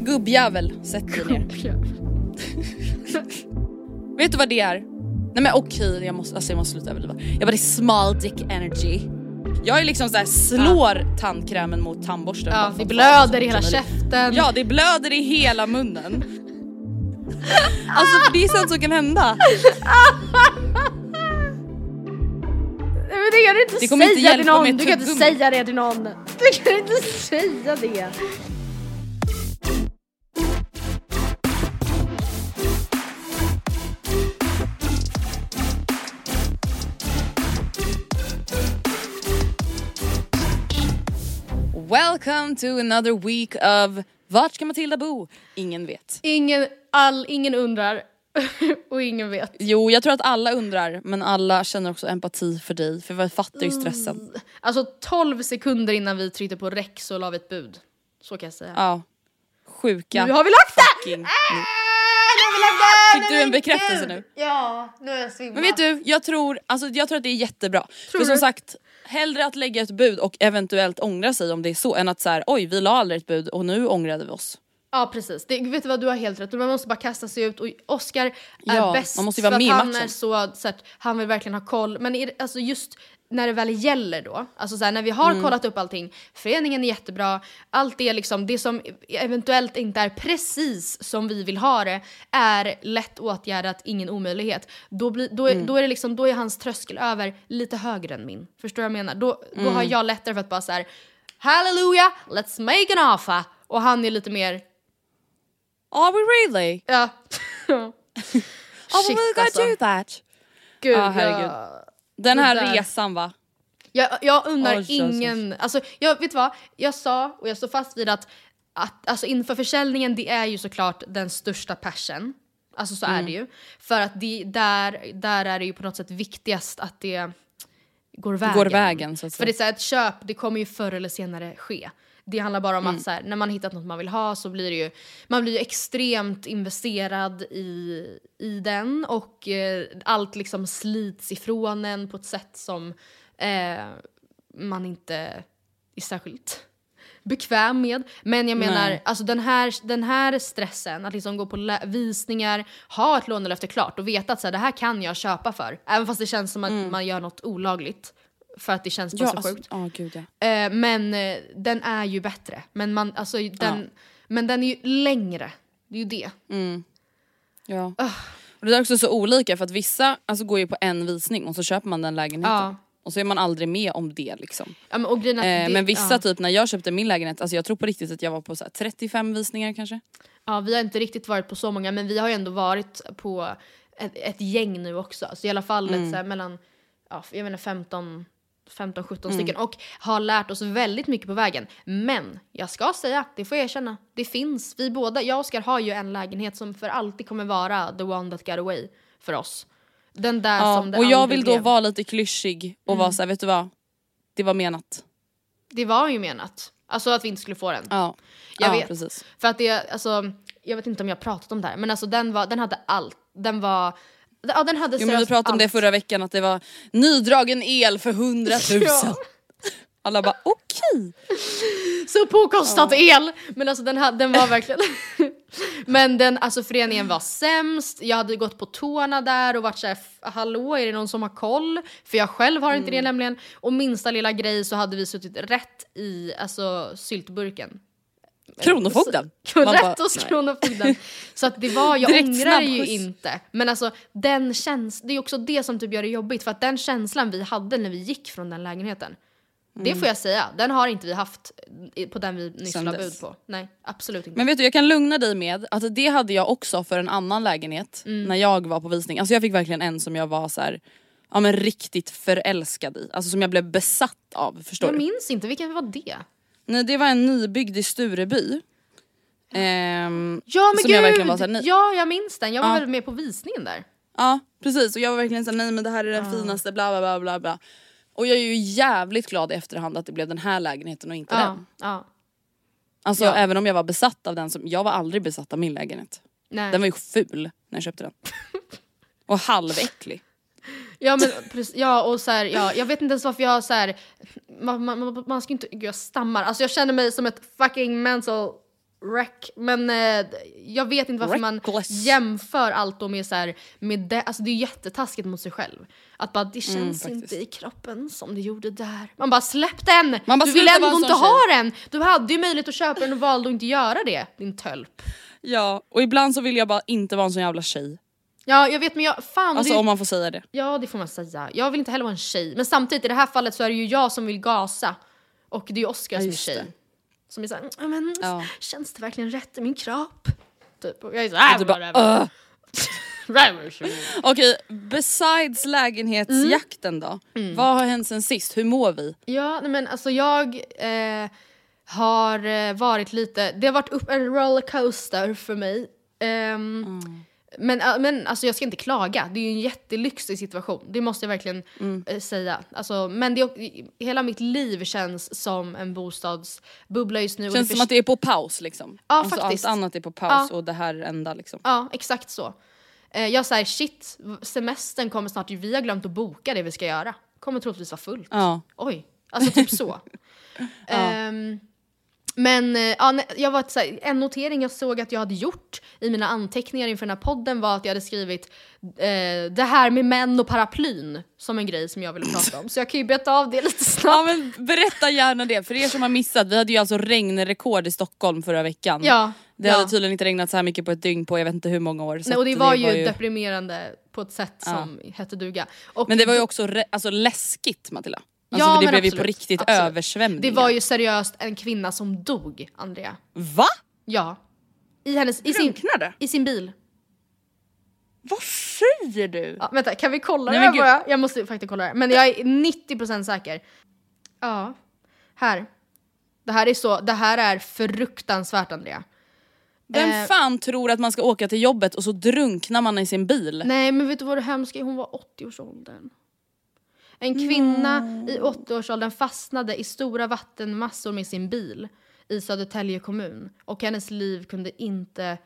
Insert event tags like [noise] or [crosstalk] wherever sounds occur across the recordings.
Gubbjävel, sätt dig ner. Vet du vad det är? Nej men okej, jag, måste, alltså jag måste sluta överdriva. Jag bara det är small dick energy. Jag är liksom såhär, slår tandkrämen mot tandborsten. Ja, det blöder i hela käften. Ja det blöder i hela munnen. alltså det är sånt som kan hända. Nej, men det kan du inte Det kommer inte säga till någon. Du kan inte säga det till någon. Du kan inte säga det. Welcome to another week of Vart ska Matilda bo? Ingen vet. Ingen, all, ingen undrar [laughs] och ingen vet. Jo jag tror att alla undrar men alla känner också empati för dig för vi fattar ju stressen. Alltså 12 sekunder innan vi tryckte på rec så la vi ett bud. Så kan jag säga. Ja. Sjuka. Nu har vi lagt det! fucking- Äh, nu! Fick du en bekräftelse nu? Ja, nu är jag svimmad. Men vet du, jag tror, alltså, jag tror att det är jättebra. Tror för som du? sagt, hellre att lägga ett bud och eventuellt ångra sig om det är så än att så här, oj vi la aldrig ett bud och nu ångrade vi oss. Ja precis, det, vet du vad du har helt rätt man måste bara kasta sig ut och Oscar är Ja, bäst man måste vara för med att han är så, så att han vill verkligen ha koll. Men är alltså just när det väl gäller då, alltså så här, när vi har Mm. kollat upp allting, föreningen är jättebra, allt det liksom, det som eventuellt inte är precis som vi vill ha det är lätt åtgärdat, ingen omöjlighet. Då, blir, då, är, Mm. då är det liksom, då är hans tröskel över lite högre än min. Förstår du vad jag menar? Då, då Mm. har jag lättare för att bara så här, Hallelujah, let's make an offer. Och han är lite mer Are we really? Ja. [laughs] Are Shit, we gonna alltså. do that? Gud, Ja, herregud. jag, Den här där. resan va? jag, jag undrar oj. ingen... Alltså, jag, vet vad? Jag sa, och jag står fast vid att, att alltså, inför försäljningen, det är ju såklart den största passion. Alltså så Mm. är det ju. För att det, där, där är det ju på något sätt viktigast att det går vägen. Går vägen så att För det är så här, ett köp, det kommer ju förr eller senare ske. Det handlar bara om Mm. att så här, när man hittat något man vill ha så blir det ju, man blir ju extremt investerad i, i den och eh, allt liksom slits ifrån en på ett sätt som eh, man inte är särskilt bekväm med. Men jag menar, Nej. alltså den här, den här stressen, att liksom gå på visningar, ha ett lånelöfte klart och veta att så här, det här kan jag köpa för. Även fast det känns som att man gör något olagligt. För att det känns bara Ja, så alltså, sjukt. ja gud ja. Eh, men eh, den är ju bättre. Men, man, alltså, den, men den är ju längre. Det är ju det. ja. Och det är också så olika för att vissa alltså, går ju på en visning och så köper man den lägenheten. Ja. Och så är man aldrig med om det liksom. Ja, men, att Eh, det- men vissa ja. typ när jag köpte min lägenhet, alltså jag tror på riktigt att jag var på så här, 35 visningar kanske. Ja, vi har inte riktigt varit på så många men vi har ju ändå varit på ett, ett gäng nu också. Alltså i alla fall Mm. ett, så här, mellan ja, jag menar 15 15-17 Mm. stycken och har lärt oss väldigt mycket på vägen. Men jag ska säga, det får jag erkänna, det finns, vi båda, jag och Oskar har ju en lägenhet som för alltid kommer vara the one that got away för oss. Den där Ja, som det och jag vill då blev. Mm. vara lite klyschig och vara såhär, vet du vad? Det var menat. Det var ju menat. Alltså att vi inte skulle få den. Ja, Jag ja vet. precis. För att det, alltså, jag vet inte om jag pratat om det här, men alltså den, var, den hade allt. Den var, ja den hade Jo, men vi pratade om det allt. förra veckan att det var nydragen el för 100 000. Ja. [laughs] Alla bara okej. Så påkostat el! Men alltså den, ha- den var verkligen... [laughs] Men den, alltså föreningen var sämst, jag hade gått på tårna där och varit såhär hallå är det någon som har koll? För jag själv har inte det nämligen. Och minsta lilla grej så hade vi suttit rätt i alltså, syltburken. Kronofogden. [laughs] Man Rätt hos. Kronofogden. Så att det var, jag Direkt ångrar ju inte. Men alltså den käns- det är också det som typ gör det jobbigt. För att den känslan vi hade när vi gick från den lägenheten. Det får jag säga, den har inte vi haft i- på den vi nyss Mm. La bud på. Nej, absolut inte. Men vet du jag kan lugna dig med att det hade jag också för en annan lägenhet Mm. när jag var på visning. Alltså jag fick verkligen en som jag var så här, ja men riktigt förälskad i. Alltså som jag blev besatt av. Förstår jag du? minns inte, vilken var det? Nej det var en nybyggd i Stureby. Ehm, Ja men gud! jag verkligen var så här, nej. Ja jag minns den, jag var Ja. väl med på visningen där. Ja precis och jag var verkligen såhär nej men det här är den finaste bla bla bla bla bla. Och jag är ju jävligt glad i efterhand att det blev den här lägenheten och inte Ja, den. ja. Alltså Ja. även om jag var besatt av den som, jag var aldrig besatt av min lägenhet. Nej. Den var ju ful när jag köpte den. [laughs] och halväcklig. Ja men ja och så här, ja, jag vet inte ens varför jag så här, man, man, man, man ska inte, gud jag stammar, alltså jag känner mig som ett fucking mental wreck men eh, jag vet inte varför man Reckless. jämför allt då med så här, med det, alltså det är jättetaskigt mot sig själv. Att bara det känns Mm, inte i kroppen som det gjorde där. Man bara släpp den! Man bara, du vill ändå inte ha den! Du hade ju möjlighet att köpa den och valde att inte göra det, din tölp. Ja och ibland så vill jag bara inte vara en sån jävla tjej. Ja jag vet men jag, fan Alltså det, om man får säga det. Ja det får man säga. Jag vill inte heller vara en tjej. Men samtidigt i det här fallet så är det ju jag som vill gasa. Och det är ju Oscar Ja, som är tjej. det. Som är såhär, "Ja, men Ja. känns det verkligen rätt i min kropp? Typ. Och jag är såhär, Du äh, bara. [laughs] Whatever. Okej, besides lägenhetsjakten då? Vad har hänt sen sist? Hur mår vi? Ja men alltså jag eh, har eh, varit lite, det har varit upp en rollercoaster för mig. Ehm, Mm. Men, men alltså jag ska inte klaga, det är ju en jättelyxig situation. Det måste jag verkligen Mm. eh, säga. Alltså, men det, hela mitt liv känns som en bostadsbubbla just nu. Känns det som att det är på paus liksom. Ja, alltså, faktiskt. Allt annat är på paus Ja. och det här är enda liksom. Ja, exakt så. Eh, jag säger shit, semestern kommer snart, vi har glömt att boka det vi ska göra. Kommer troligtvis vara fullt. Ja. Oj, alltså typ så. [laughs] Ehm, men eh, ja, jag var så här, en notering jag såg att jag hade gjort i mina anteckningar inför den här podden var att jag hade skrivit eh, det här med män och paraplyn som en grej som jag ville prata om. Så jag kan ju beta av det [laughs] lite snabbt. Ja men berätta gärna det, för er som har missat, vi hade ju alltså regnrekord i Stockholm förra veckan. Ja, Det ja. hade tydligen inte regnat så här mycket på ett dygn på jag vet inte hur många år. Nej, och det var ju deprimerande på ett sätt som hette duga. Och Men det var ju också alltså, läskigt Matilda. Alltså, Ja, för det blev ju på absolut, riktigt absolut. översvämningar. det var ju seriöst en kvinna som dog, Andrea. Va? Ja. I, hennes, i, sin? I sin bil. Vad säger du? Ja, vänta, kan vi kolla Nej, det här bara? Jag måste faktiskt kolla det. Men jag är 90% säker. Ja. Här. Det här är så, det här är fruktansvärt Andrea. Vem Eh. fan tror att man ska åka till jobbet och så drunknar man i sin bil? Nej men vet du vad det hemska är? Hon var 80-årsåldern. En kvinna i 80-årsåldern fastnade i stora vattenmassor med sin bil i Södertälje kommun och hennes liv kunde inte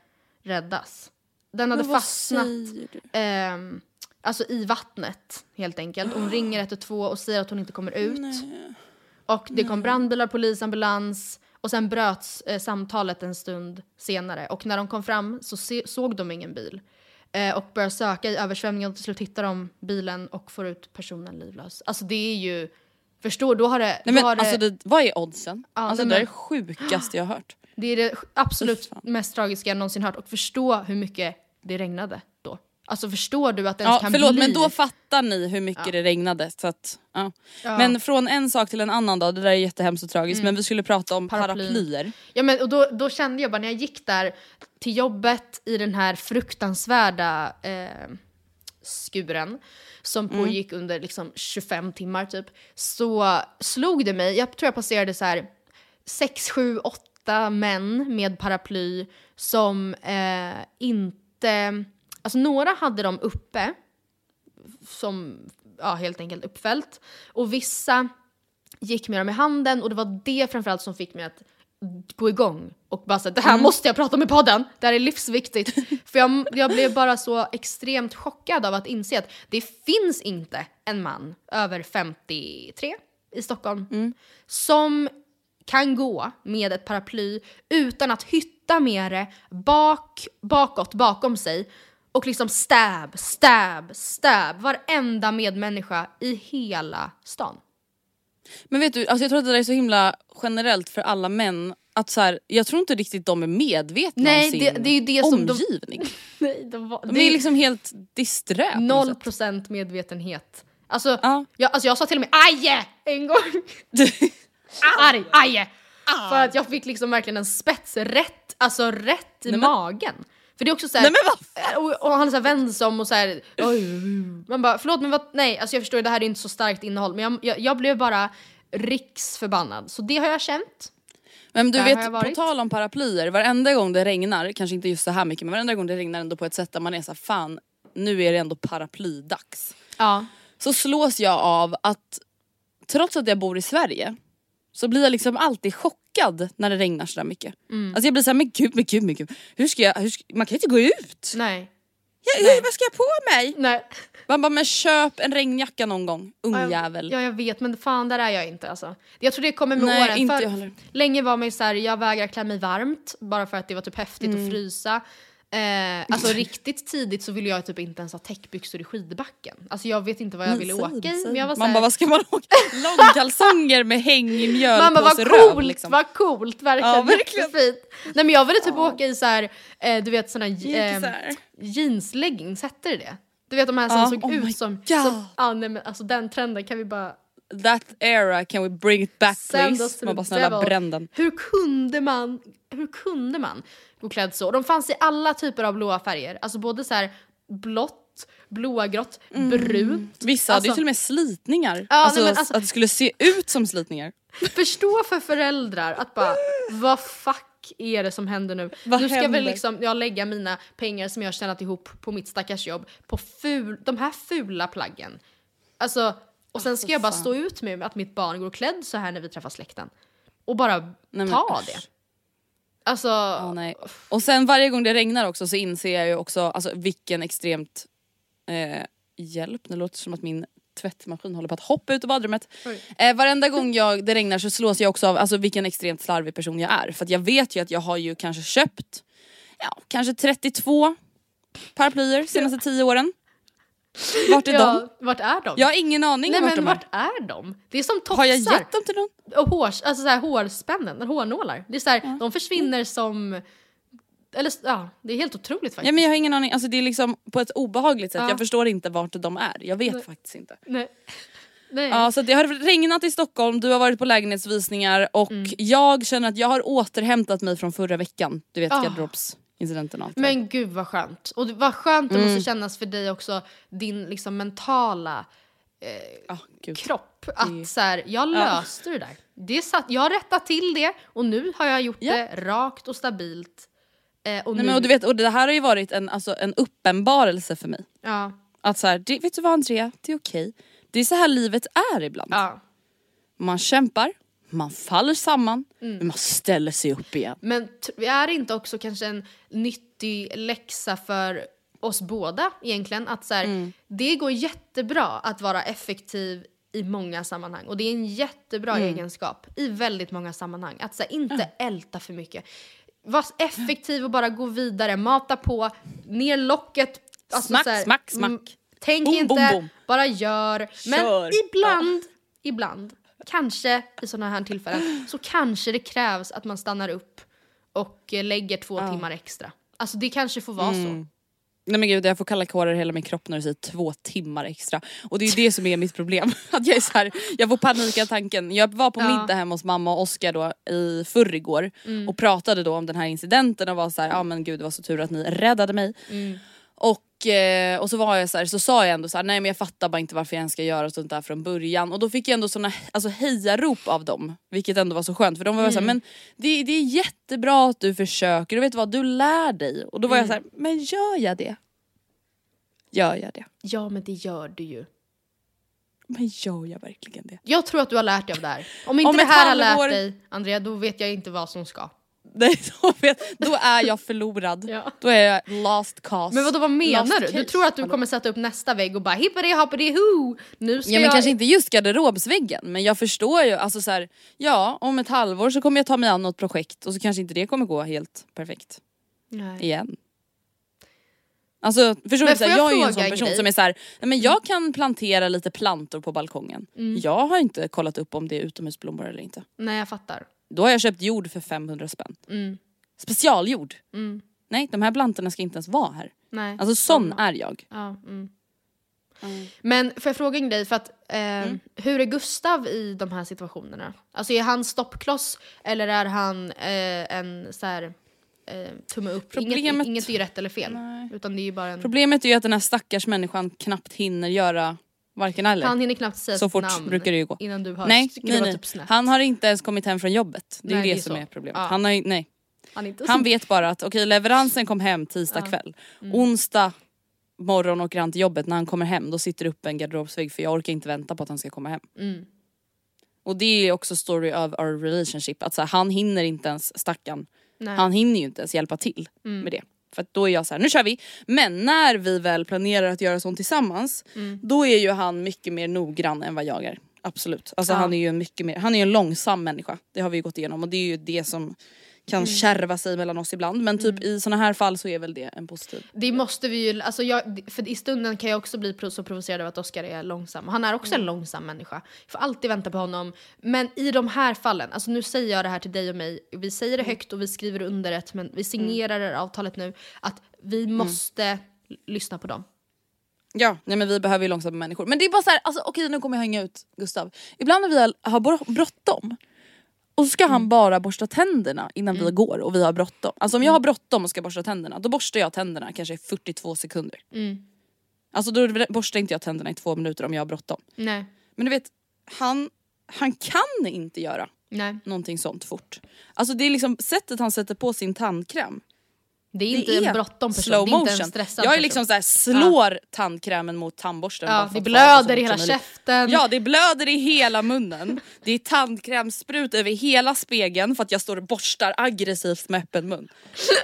räddas. Den hade fastnat ehm, alltså i vattnet helt enkelt. Hon ringer 112 och säger att hon inte kommer ut. Och det kom brandbilar, polisambulans och sen bröts eh, samtalet en stund senare. Och när de kom fram så se- såg de ingen bil. Eh, och började söka i översvämningen och till slut hittar de bilen och får ut personen livlös. Alltså det är ju... Förstår då har det... Nej, men, har alltså, det, vad är oddsen? Ja, alltså, nej, det är det sjukaste jag har hört. det är det absolut fan. mest tragiska jag någonsin hört. Och förstå hur mycket det regnade då. Alltså förstår du att det ens Ja, kan förlåt bli... men då fattar ni hur mycket det regnade. Så att, ja. Ja. Mm. Men från en sak till en annan då, det där är jättehemskt och tragiskt men vi skulle prata om Paraplyn. paraplyer. Ja, men, och då, då kände jag bara när jag gick där till jobbet i den här fruktansvärda eh, skuren som Mm. pågick under liksom 25 timmar typ, så slog det mig, jag tror jag passerade så här 6, 7, 8 män med paraply som eh, inte, alltså några hade dem uppe som ja, helt enkelt uppfällt och vissa gick med dem i handen och det var det framförallt som fick mig att gå igång och bara säga det här måste jag prata i podden, det här är livsviktigt. [laughs] För jag, jag blev bara så extremt chockad av att inse att det finns inte en man över 53 i Stockholm som kan gå med ett paraply utan att hytta med det bak, bakåt, bakom sig och liksom stab, stab, stab varenda medmänniska i hela stan. Men vet du, alltså jag tror att det där är så himla generellt för alla män. Att så här, jag tror inte riktigt de är medvetna Nej, om sin det- det är ju det som de- omgivning. [laughs] Nej, de, var, De är liksom helt disträ Noll procent medvetenhet. Alltså, Ja. jag, alltså jag sa till och med aje en gång. [laughs] Arg, aje! För att jag fick liksom verkligen en spets rätt, alltså rätt i men- magen. För det är också såhär, vad och, och han är såhär vänd som och såhär, man bara förlåt men vad, nej alltså jag förstår det här är inte så starkt innehåll men jag, jag, jag blev bara riksförbannad. Så det har jag känt. Men du vet, på tal om paraplyer, varenda gång det regnar, kanske inte just så här mycket men varenda gång det regnar ändå på ett sätt där man är så här, fan nu är det ändå paraplydags. Ja. Så slås jag av att trots att jag bor i Sverige så blir jag liksom alltid chockad när det regnar så där mycket. Mm. Alltså jag blir såhär, men gud, men gud, men gud. Hur ska jag, hur ska, man kan ju inte gå ut! Nej. Ja, hur, vad ska jag på mig? Nej. Man bara, men köp en regnjacka någon gång, Ja, jag- ungjävel. Ja jag vet men fan där är jag inte alltså. Jag tror det kommer med Nej, åren. inte för jag. Länge var man ju såhär, jag vägrar klä mig varmt bara för att det var typ häftigt Mm. att frysa. Eh, alltså riktigt tidigt så ville jag typ inte ens ha täckbyxor i skidbacken. Alltså jag vet inte vad jag ville åka i. Men jag var såhär, bara, vad ska man åka? Långkalsonger med häng i man bara vad mjölpåse coolt, liksom. vad coolt, verkligen, Ja, verkligen. jättefint. Nej men jag ville typ åka i såhär, eh, du vet såna eh, så här. jeansleggings, hette det det? Du vet de här som Ja, såg oh ut som, God. som ja, nej, men alltså den trenden kan vi bara That era, can we bring it back Send please? Man bara snälla bränn den. Hur kunde man, hur kunde man gå klädd så? De fanns i alla typer av blåa färger. Alltså både så här blått, blågrått, brunt. Vissa hade ju Alltså- till och med slitningar. Ja, alltså, nej, men alltså- att det skulle se ut som slitningar. Förstå för föräldrar att bara, vad fuck är det som händer nu? Vad nu ska händer? väl liksom jag lägga mina pengar som jag har tjänat ihop på mitt stackars jobb på ful, de här fula plaggen. Alltså, och sen ska jag bara stå ut med att mitt barn går klädd så här när vi träffar släkten. Och bara men ta usch. det. Alltså, Ja, nej. Och sen varje gång det regnar också så inser jag ju också alltså, vilken extremt eh, hjälp, det låter som att min tvättmaskin håller på att hoppa ut ur badrummet. Eh, varenda gång jag, det regnar så slås jag också av alltså, vilken extremt slarvig person jag är. För jag vet ju att jag har ju kanske köpt, ja kanske 32 paraplyer senaste 10 åren. Vart är de? ja, vart är de? Jag har ingen aning Nej om vart men de är. vart är de? Det är som tofsar. Har jag gett dem till någon? Och hårs, alltså så här, hårspännen, hårnålar. Det är så här, De försvinner som... Eller ja, det är helt otroligt faktiskt. Ja, men jag har ingen aning, alltså, det är liksom på ett obehagligt sätt. Ja. Jag förstår inte vart de är. Jag vet faktiskt inte. Nej. Nej. Ja, så det har regnat i Stockholm, du har varit på lägenhetsvisningar och Mm. jag känner att jag har återhämtat mig från förra veckan. Du vet Ah. Garderobsincidenten och allt det. Men gud vad skönt. Och det- vad skönt det Mm. måste kännas för dig också, din liksom mentala Ah, gud. kropp. Att så här, jag löste det där. Det satt, jag har rättat till det och nu har jag gjort Ja. det rakt och stabilt. Eh, och Nej, nu, men, och, du vet, och det här har ju varit en, alltså, en uppenbarelse för mig. ja, Att så här, det, vet du vad Andrea, det är okej. Det är så här livet är ibland. ja. Man kämpar, man faller samman, Mm. men man ställer sig upp igen. Men är det inte också kanske en nyttig läxa för oss båda egentligen? Att så här, Mm. Det går jättebra att vara effektiv i många sammanhang och det är en jättebra Mm. egenskap i väldigt många sammanhang. Att så här, inte älta för mycket. Var effektiv och bara gå vidare, mata på, ner locket. Alltså Smack, här, smack, smack. mm, Tänk Boom, inte, boom, boom. bara gör. Men Kör. ibland, ibland, kanske i sådana här tillfällen, så kanske det krävs att man stannar upp och eh, lägger två timmar extra. Alltså det kanske får vara Mm. så. Nej men gud jag får kalla kårar i hela min kropp när du säger två timmar extra. Och det är ju det som är mitt problem. [laughs] Att jag är så här, jag får panik av tanken. Jag var på Ja. middag hemma hos mamma och Oskar då i förrgår Mm. och pratade då om den här incidenten och var så här, ja men gud det var så tur att ni räddade mig. Mm. Och, eh, och så var jag så här, så sa jag ändå så här, nej men jag fattar bara inte varför jag ens ska göra sånt där från början. Och då fick jag ändå såna alltså, hejarop av dem. Vilket ändå var så skönt för de var Mm. så här, men det, det är jättebra att du försöker och vet vad, du lär dig. Och då var jag så Mm. här, men gör jag det? Gör jag det? Ja men det gör du ju. Men gör jag verkligen det? Jag tror att du har lärt dig av det här. Om inte Om det här har lärt dig Andrea, då vet jag inte vad som ska. Nej, då, vet, då är jag förlorad. Ja. Då är jag last cause. Men vadå, vad menar Last du? Du case. tror att du kommer sätta upp nästa vägg och bara hippity hoppity hoo! Nu ska Ja men jag... kanske inte just garderobsväggen men jag förstår ju, alltså så här, ja om ett halvår så kommer jag ta mig an något projekt och så kanske inte det kommer gå helt perfekt Nej. igen. Alltså förstår du? Jag jag är ju en sån person grej? som är så här, nej men jag kan plantera lite plantor på balkongen. Mm. Jag har inte kollat upp om det är utomhusblommor eller inte. Nej jag fattar. Då har jag köpt jord för 500 spänn. Mm. Specialjord. Nej de här plantorna ska inte ens vara här. Nej. Alltså sån är jag. Ja, mm. Men får jag fråga en grej? För att, eh, Mm. Hur är Gustav i de här situationerna? Alltså är han stoppkloss eller är han eh, en så här, eh, tumme upp? Inget, Problemet- inget är ju rätt eller fel. Utan det är bara en... Problemet är ju att den här stackars människan knappt hinner göra varken eller. Han hinner knappt säga Så sitt fort namn brukar det ju gå. innan du har nej, nej, nej. snett. Han har inte ens kommit hem från jobbet. Det är Nej, ju det, det är som så. är problemet. Ja. Han, har nej. Han, är han vet bara att okej leveransen kom hem tisdag kväll. Mm. Onsdag morgon åker han till jobbet. När han kommer hem då sitter det upp en garderobsvägg för jag orkar inte vänta på att han ska komma hem. Mm. Och det är också story of our relationship. Att så här, han hinner inte ens, stackarn, Nej. Mm. han hinner ju inte ens hjälpa till med det. För att då är jag så här, nu kör vi. Men när vi väl planerar att göra sånt tillsammans, Mm. då är ju han mycket mer noggrann än vad jag är. Absolut. Alltså Ja. han är ju en mycket mer, han är en långsam människa. Det har vi ju gått igenom och det är ju det som kan Mm. kärva sig mellan oss ibland. Men typ i såna här fall så är väl det en positiv. Det måste vi ju, alltså jag, för i stunden kan jag också bli så provocerad av att Oscar är långsam. Han är också Mm. en långsam människa. Jag får alltid vänta på honom. Men i de här fallen, alltså nu säger jag det här till dig och mig, vi säger Mm. det högt och vi skriver under det, men vi signerar det här avtalet nu, att vi Mm. måste lyssna på dem. Ja, nej men vi behöver ju långsamma människor. Men det är bara så här, alltså okej nu kommer jag hänga ut Gustav. Ibland när vi har- bråttom och så ska Mm. han bara borsta tänderna innan vi går och vi har bråttom. Alltså om jag har bråttom och ska borsta tänderna då borstar jag tänderna kanske i 42 sekunder. Mm. Alltså då borstar inte jag tänderna i två minuter om jag har bråttom. Nej. Men du vet, han, han kan inte göra Nej. någonting sånt fort. Alltså det är liksom sättet han sätter på sin tandkräm. Det är Det inte är en bråttom person, slow det är inte en motion. stressad Jag är liksom såhär, slår tandkrämen mot tandborsten. Ja, det blöder i hela käften. Ja det blöder i hela munnen. Det är tandkrämsprut över hela spegeln för att jag står och borstar aggressivt med öppen mun.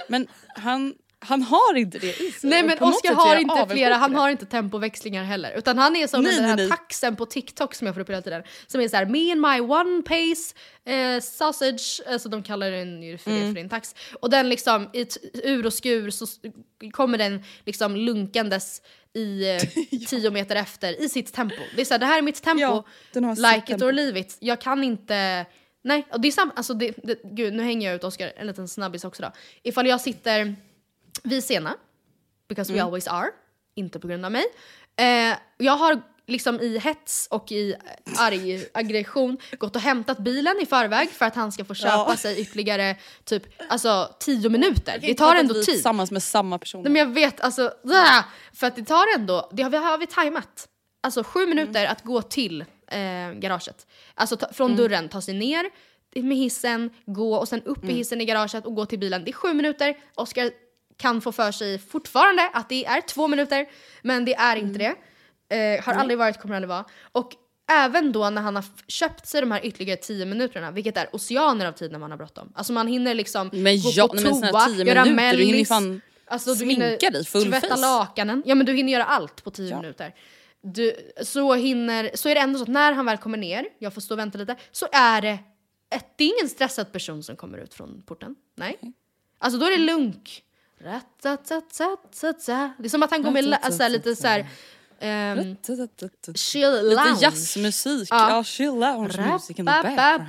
Men han, han har inte det i sig. Nej men är har inte flera, han det. har inte tempoväxlingar heller. Utan han är som Nej, den här nej, nej. taxen på TikTok som jag får upp hela tiden. Som är såhär, me and my one pace eh, sausage, alltså de kallar den ju för det Mm. för en tax. Och den liksom i ur och skur så kommer den liksom lunkandes i eh, [laughs] tio meter efter i sitt tempo. Det är såhär, det här är mitt tempo, Ja, like it tempo. or leave it. Jag kan inte Nej, och det är samma, alltså det, det, gud nu hänger jag ut Oscar, en liten snabbis också då. Ifall jag sitter vid sena, because we Mm. always are, inte på grund av mig. Eh, jag har liksom i hets och i arg aggression gått och hämtat bilen i förväg för att han ska få köpa Ja. sig ytterligare typ alltså 10 minuter. Det tar ändå vi är tid. Tillsammans med samma person. Nej, men jag vet alltså, för att det tar ändå, det har vi, har vi tajmat. Alltså sju minuter att gå till eh, garaget. Alltså ta, från dörren, ta sig ner med hissen, gå och sen upp i hissen i garaget och gå till bilen. Det är sju minuter. Oskar kan få för sig fortfarande att det är två minuter, men det är inte det. Eh, har aldrig varit, kommer aldrig vara. Och även då när han har köpt sig de här ytterligare tio minuterna, vilket är oceaner av tid när man har bråttom. Alltså man hinner liksom Men gå ja, på men toa, tio göra minuter, du hinner mellis. fan Alltså, du hinner dig full tvätta face. lakanen. Ja men du hinner göra allt på tio Ja. minuter. Du, så, hinner, så är det ändå så att när han väl kommer ner, jag får stå och vänta lite, så är det, ett, det är ingen stressad person som kommer ut från porten. Nej. Alltså då är det lunk. Det är som att han går med alltså, lite så här, ehm, chill Lite lounge. jazzmusik, Ja. ja chill lounge music in the background.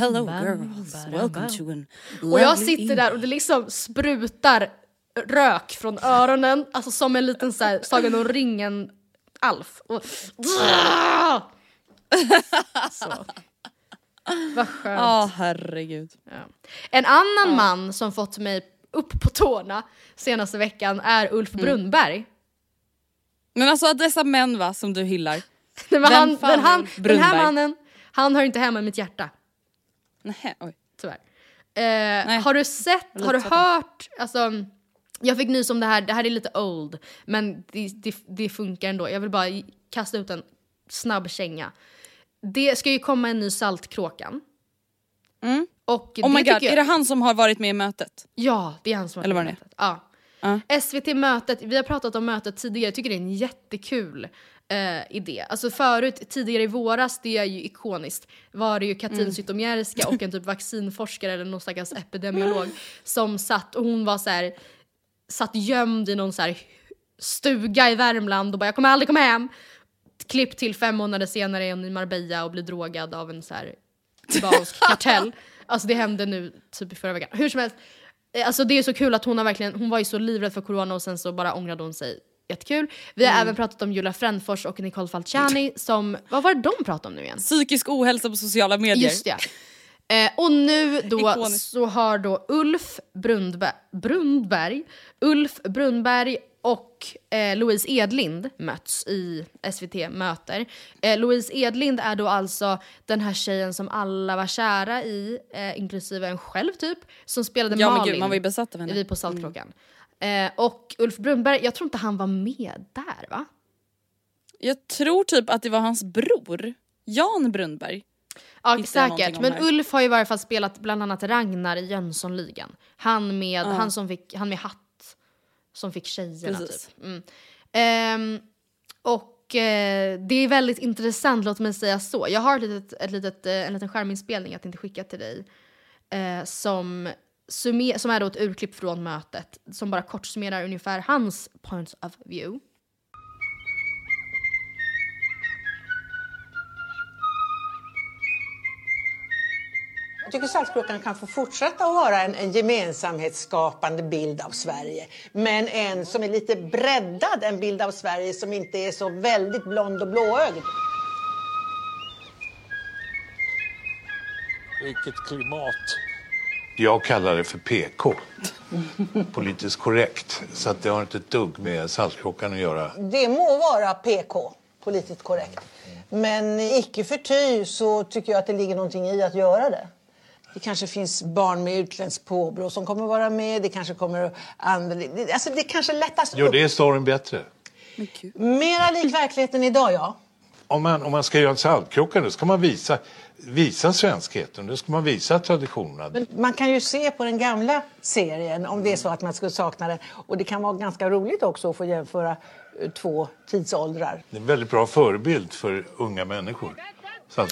Hello girls, welcome to an Och jag sitter där och det liksom sprutar rök från öronen, alltså som en liten så här, Sagan om ringen-Alf. [laughs] Så. Vad skönt. Ja herregud. Ja. En annan man som fått mig upp på tårna senaste veckan är Ulf Mm. Brunnberg. Men alltså dessa män va som du hyllar. [laughs] Nej, men han, är han, den här mannen, han hör inte hemma i mitt hjärta. Nähä, oj. Tyvärr. Eh, har du sett, har du hört, alltså jag fick nys om det här, det här är lite old, men det, det, det funkar ändå. Jag vill bara kasta ut en snabb känga. Det ska ju komma en ny Saltkråkan. Mm. Och Oh my god, tycker är jag, det han som har varit med i mötet? Ja, det är han som har Eller vad det är. mötet. Ja. Ja. SVT Mötet, vi har pratat om mötet tidigare, jag tycker det är en jättekul eh, idé. Alltså förut, tidigare i våras, det är ju ikoniskt, var det ju Katrin Mm. Zytomierska och en typ [laughs] vaccinforskare eller någon stackars epidemiolog som satt och hon var så här, satt gömd i någon så här stuga i Värmland och bara jag kommer aldrig komma hem. Klipp till fem månader senare är hon i Marbella och blir drogad av en så här kubansk [laughs] kartell. Alltså det hände nu typ i förra veckan. Hur som helst, eh, alltså det är så kul att hon har verkligen, hon var ju så livrädd för corona och sen så bara ångrade hon sig. Jättekul. Vi har även pratat om Julia Frändfors och Nicole Falciani som, vad var det de pratade om nu igen? Psykisk ohälsa på sociala medier. Just det. Eh, och nu då Ikoniskt. så har då Ulf Brundberg, Brundberg, Ulf Brunberg och eh, Louise Edlind möts i SVT Möter. Eh, Louise Edlind är då alltså den här tjejen som alla var kära i, eh, inklusive en själv typ, som spelade Ja Malin gud, man var ju besatt av henne. vi på Saltkråkan. Eh, och Ulf Brunberg, jag tror inte han var med där va? Jag tror typ att det var hans bror, Jan Brunberg. Ja säkert, men. Ulf har ju i varje fall spelat bland annat Ragnar i Jönssonligan. Han med, han som fick, han med hatt. Som fick tjejerna Precis. typ. Mm. Ehm, och eh, det är väldigt intressant, låt mig säga så. Jag har ett litet, ett litet, eh, en liten skärminspelning jag tänkte skicka till dig. Eh, som, som är då ett urklipp från mötet. Som bara kort summerar ungefär hans points of view. Jag tycker Saltkråkan kan få fortsätta att vara en, en gemensamhetsskapande bild av Sverige. Men en som är lite breddad, en bild av Sverige som inte är så väldigt blond och blåögd. Vilket klimat. Jag kallar det för PK. Politiskt korrekt. Så att det har inte ett dugg med Saltkråkan att göra. Det må vara PK, politiskt korrekt. Men icke förty så tycker jag att det ligger någonting i att göra det. Det kanske finns barn med utländskt påbrå som kommer vara med. Det kanske kommer andra... det- Alltså det kanske lättas upp. det storyn bättre? Mera lik verkligheten idag, ja. Om man, om man ska göra en Saltkråkan då ska man visa, visa svenskheten. Då ska man visa traditionerna. Men man kan ju se på den gamla serien om det är så att man skulle sakna den. Och det kan vara ganska roligt också att få jämföra eh, två tidsåldrar. Det är en väldigt bra förebild för unga människor.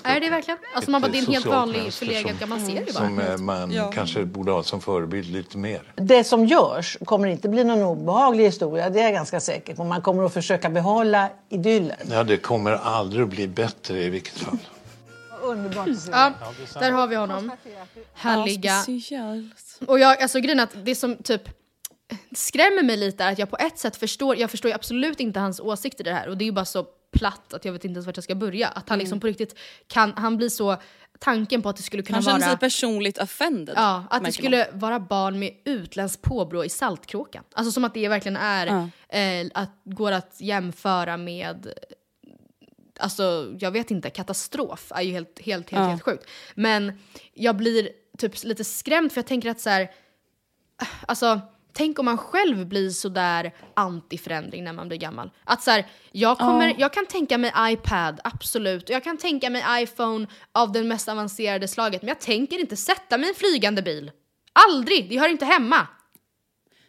Är det verkligen? Alltså man bara, det är en helt vanlig förlegad gammal serie bara. Som eh, man Ja. kanske borde ha som förebild lite mer. Det som görs kommer inte bli någon obehaglig historia, det är jag ganska säker på. Man kommer att försöka behålla idyllen. Ja, det kommer aldrig att bli bättre i vilket fall. Underbart. Ja, där har vi honom. Härliga. Och jag, alltså grejen att det som typ skrämmer mig lite är att jag på ett sätt förstår, jag förstår ju absolut inte hans åsikter i det här och det är ju bara så platt att jag vet inte ens vart jag ska börja. Att han liksom på riktigt kan, han blir så, tanken på att det skulle kunna Han känner vara... sig personligt offended. Ja, att det skulle vara barn med utländskt påbrå i Saltkråkan. Alltså som att det verkligen är, Ja. eh, att, går att jämföra med Alltså jag vet inte, katastrof är ju helt, helt, helt, Ja. helt sjukt. Men jag blir typ lite skrämd för jag tänker att så här, alltså tänk om man själv blir sådär anti-förändring när man blir gammal. Att så här, jag, kommer, jag kan tänka mig iPad, absolut. Och jag kan tänka mig iPhone av den mest avancerade slaget. Men jag tänker inte sätta mig i en flygande bil. Aldrig! Det hör inte hemma.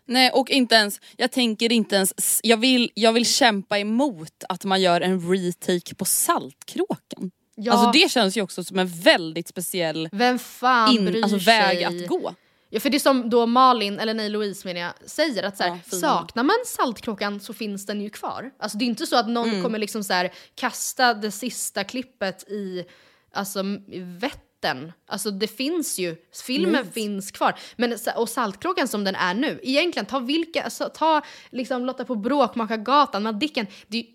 Nej och inte ens, jag tänker inte ens, jag vill, jag vill kämpa emot att man gör en retake på Saltkråkan. Ja. Alltså det känns ju också som en väldigt speciell Vem fan in, bryr alltså, sig? väg att gå. Ja, för det är som då Malin, eller nej Louise menar jag, säger att så här, Ja, saknar man Saltkråkan så finns den ju kvar. Alltså det är inte så att någon kommer liksom så här, kasta det sista klippet i alltså, i Vättern. Alltså det finns ju, filmen finns kvar. Men, och Saltkråkan som den är nu, egentligen ta vilka, alltså, ta liksom Lotta på Bråkmakargatan, Madicken. Det är ju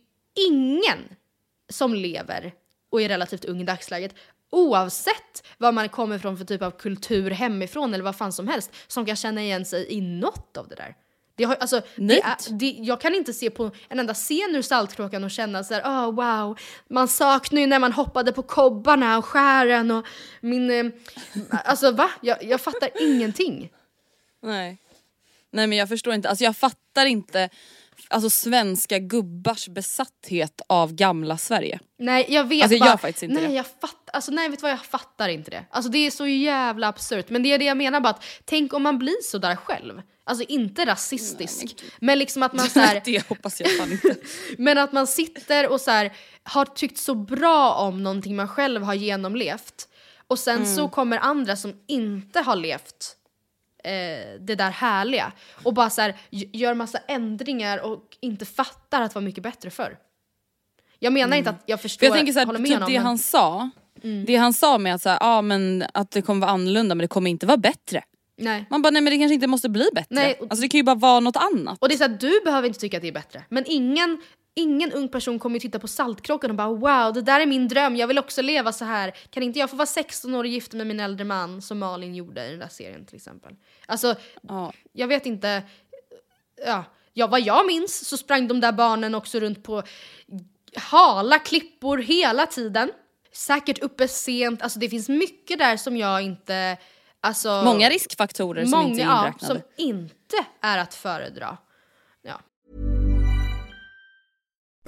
ingen som lever och är relativt ung i dagsläget oavsett vad man kommer från för typ av kultur hemifrån eller vad fan som helst som kan känna igen sig i något av det där. Det har, alltså, det är, det, jag kan inte se på en enda scen ur Saltkråkan och känna så här, oh, wow, man saknar ju när man hoppade på kobbarna och skären och min... Eh, alltså va? Jag, jag fattar ingenting. Nej. Nej men jag förstår inte, alltså jag fattar inte alltså, svenska gubbars besatthet av gamla Sverige. Nej jag vet Alltså, jag bara, faktiskt inte nej, det. Jag fattar, alltså, nej vet du vad jag fattar inte det. Alltså det är så jävla absurt. Men det är det jag menar bara att tänk om man blir så där själv. Alltså inte rasistisk. men liksom att man så här, [laughs] det hoppas jag fan inte. [laughs] Men att man sitter och så här, har tyckt så bra om någonting man själv har genomlevt. Och sen så kommer andra som inte har levt eh, det där härliga. Och bara så här, gör massa ändringar och inte fattar att det var mycket bättre förr. Jag menar inte att jag För förstår, jag tänker såhär, håller med typ honom, det men- han sa. Det han sa med att, så här, ah, men att det kommer vara annorlunda men det kommer inte vara bättre. Nej. Man bara nej men det kanske inte måste bli bättre. Nej, Alltså det kan ju bara vara något annat. Och det är så här, du behöver inte tycka att det är bättre. Men ingen, ingen ung person kommer ju titta på Saltkråkan och bara wow, det där är min dröm, jag vill också leva så här. Kan inte jag få vara 16 år och gifta mig med min äldre man som Malin gjorde i den där serien till exempel. Alltså, Ja. jag vet inte. Ja, ja, vad jag minns så sprang de där barnen också runt på hala klippor hela tiden. Säkert uppe sent, alltså det finns mycket där som jag inte... Alltså, Många riskfaktorer som inte är ja, inräknade. som inte är att föredra.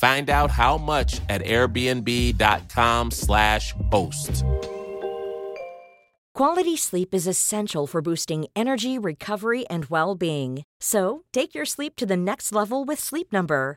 Find out how much at airbnb.com/slash host. Quality sleep is essential for boosting energy, recovery, and well being. So, take your sleep to the next level with Sleep Number.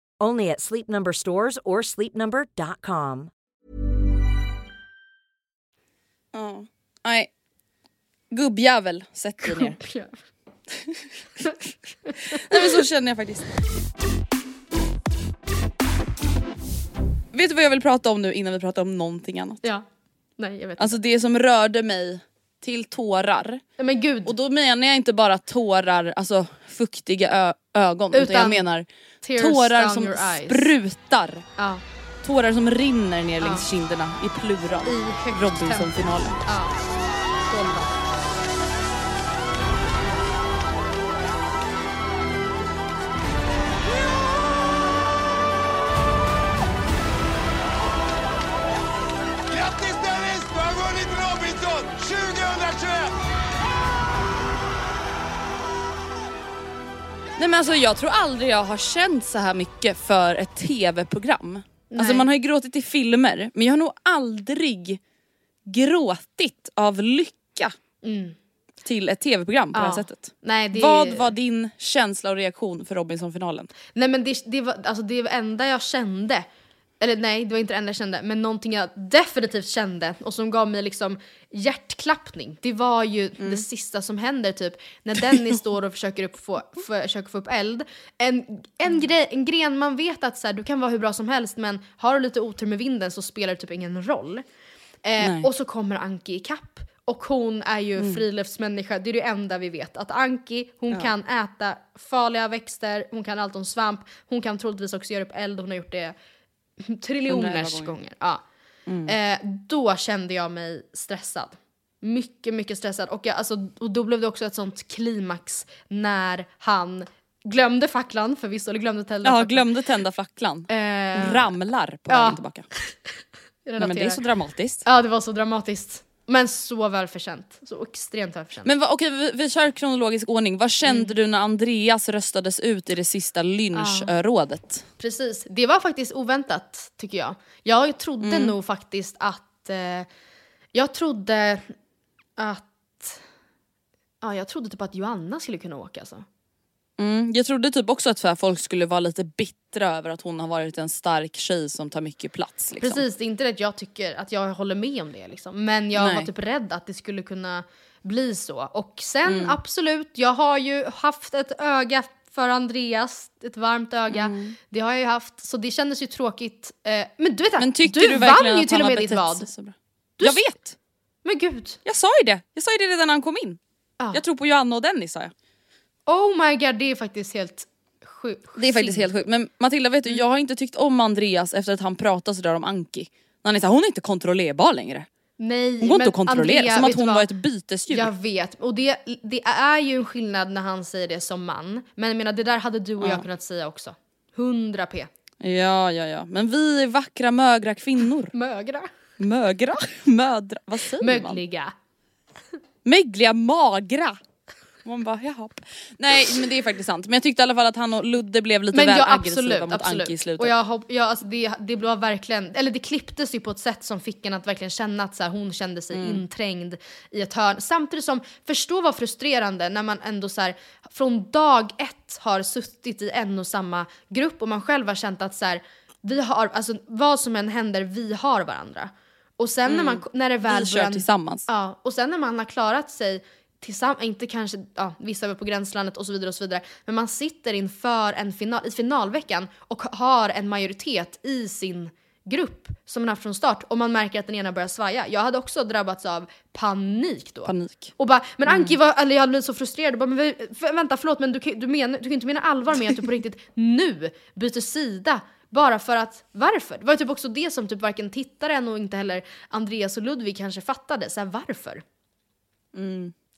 Only at Sleep Number stores or sleepnumber.com. Ja. Nej. Gubbjävel, sätt dig ner. [laughs] Nej men så känner jag faktiskt. Vet du vad jag vill prata om nu innan vi pratar om någonting annat? Ja. Nej jag vet Alltså det som rörde mig till tårar. inte. Men gud. Och då menar jag inte bara tårar, alltså fuktiga ögon. Utan, Utan jag menar tårar som sprutar. ja. Tårar som rinner ner längs kinderna i plural. I Robinson-finalen. tempo. Nej men alltså jag tror aldrig jag har känt så här mycket för ett tv-program. Alltså man har ju gråtit i filmer men jag har nog aldrig gråtit av lycka till ett tv-program på det här Ja. sättet. Nej, det... Vad var din känsla och reaktion för Robinson-finalen? Nej men det, det var alltså det enda jag kände, eller nej det var inte det enda jag kände, men någonting jag definitivt kände och som gav mig liksom hjärtklappning. Det var ju det sista som händer typ när Dennis [laughs] står och försöker, upp få, försöker få upp eld. En, en, grej, en gren man vet att så här, du kan vara hur bra som helst men har du lite otur med vinden så spelar det typ ingen roll. Eh, och så kommer Anki ikapp. Och hon är ju Mm. friluftsmänniska, det är det enda vi vet. Att Anki, hon Ja. kan äta farliga växter, hon kan allt om svamp, hon kan troligtvis också göra upp eld, hon har gjort det [laughs] triljoners gånger. gånger. Ja. Eh, då kände jag mig stressad. Mycket, mycket stressad. Och, jag, alltså, och då blev det också ett sånt klimax när han glömde facklan förvisso, eller glömde tända Ja, facklan. glömde tända facklan. Eh, Ramlar på ja. vägen tillbaka. jag [laughs] Nej, men det är så dramatiskt. Ja, det var så dramatiskt. Men så välförtjänt. Så extremt välförtjänt. Men va, okej, vi, vi kör kronologisk ordning. Vad kände du när Andreas röstades ut i det sista lynchrådet? Precis, det var faktiskt oväntat tycker jag. Jag trodde Mm. nog faktiskt att... Eh, jag trodde att... Ja, jag trodde typ att Joanna skulle kunna åka alltså. Mm, jag trodde typ också att folk skulle vara lite bittra över att hon har varit en stark tjej som tar mycket plats. Liksom. Precis, det är inte det att jag tycker att jag håller med om det liksom. Men jag Nej. var typ rädd att det skulle kunna bli så. Och sen Mm. absolut, jag har ju haft ett öga för Andreas, ett varmt öga. Mm. Det har jag ju haft, så det kändes ju tråkigt. Eh, men du vet Men du, du, vann ju till och med ditt vad. Du Jag vet! Men gud. Jag sa ju det! Jag sa ju det redan när han kom in. Ja. Jag tror på Johanna och Dennis sa jag. Oh my god, det är faktiskt helt sjukt. Det är faktiskt helt sjukt. Men Matilda vet du, Mm. jag har inte tyckt om Andreas efter att han pratar sådär om Anki. När han är såhär, hon är inte kontrollerbar längre. Nej, Hon går inte att kontrollera, Andrea, som att hon var ett bytesdjur. Jag vet, och det, det är ju en skillnad när han säger det som man. Men jag menar, det där hade du och jag Ja. kunnat säga också. 100 p. Ja, ja, ja. Men vi är vackra mögra kvinnor. [laughs] Mögra. Mögra? Mödra? Vad säger man? Mögliga. Mögliga magra. Man bara jaha. Nej men det är faktiskt sant. Men jag tyckte i alla fall att han och Ludde blev lite Men väl ja, aggressiva absolut, mot Anki i absolut. slutet. Och jag hopp, ja, alltså det, det blev verkligen, eller det klipptes ju på ett sätt som fick en att verkligen känna att så här, hon kände sig Mm. inträngd i ett hörn. Samtidigt som, förstå vad frustrerande när man ändå så här, från dag ett har suttit i en och samma grupp och man själv har känt att så här, vi har, alltså vad som än händer, vi har varandra. Och sen när, man, när det väl Mm. Vi kör börjar- tillsammans. Ja, och sen när man har klarat sig tillsammans, inte kanske, ja, vissa är på gränslandet och så vidare och så vidare, men man sitter inför en final, i finalveckan och har en majoritet i sin grupp som man haft från start och man märker att den ena börjar svaja. Jag hade också drabbats av panik då. Panik. Och bara, men Mm. Anki, var, eller jag blev så frustrerad. Och Bara, men, vänta, förlåt, men du, du, menar, du kan inte mena allvar med att du på [laughs] riktigt nu byter sida. Bara för att, varför? Det var typ också det som typ varken tittaren och inte heller Andreas och Ludvig kanske fattade. Så här, varför?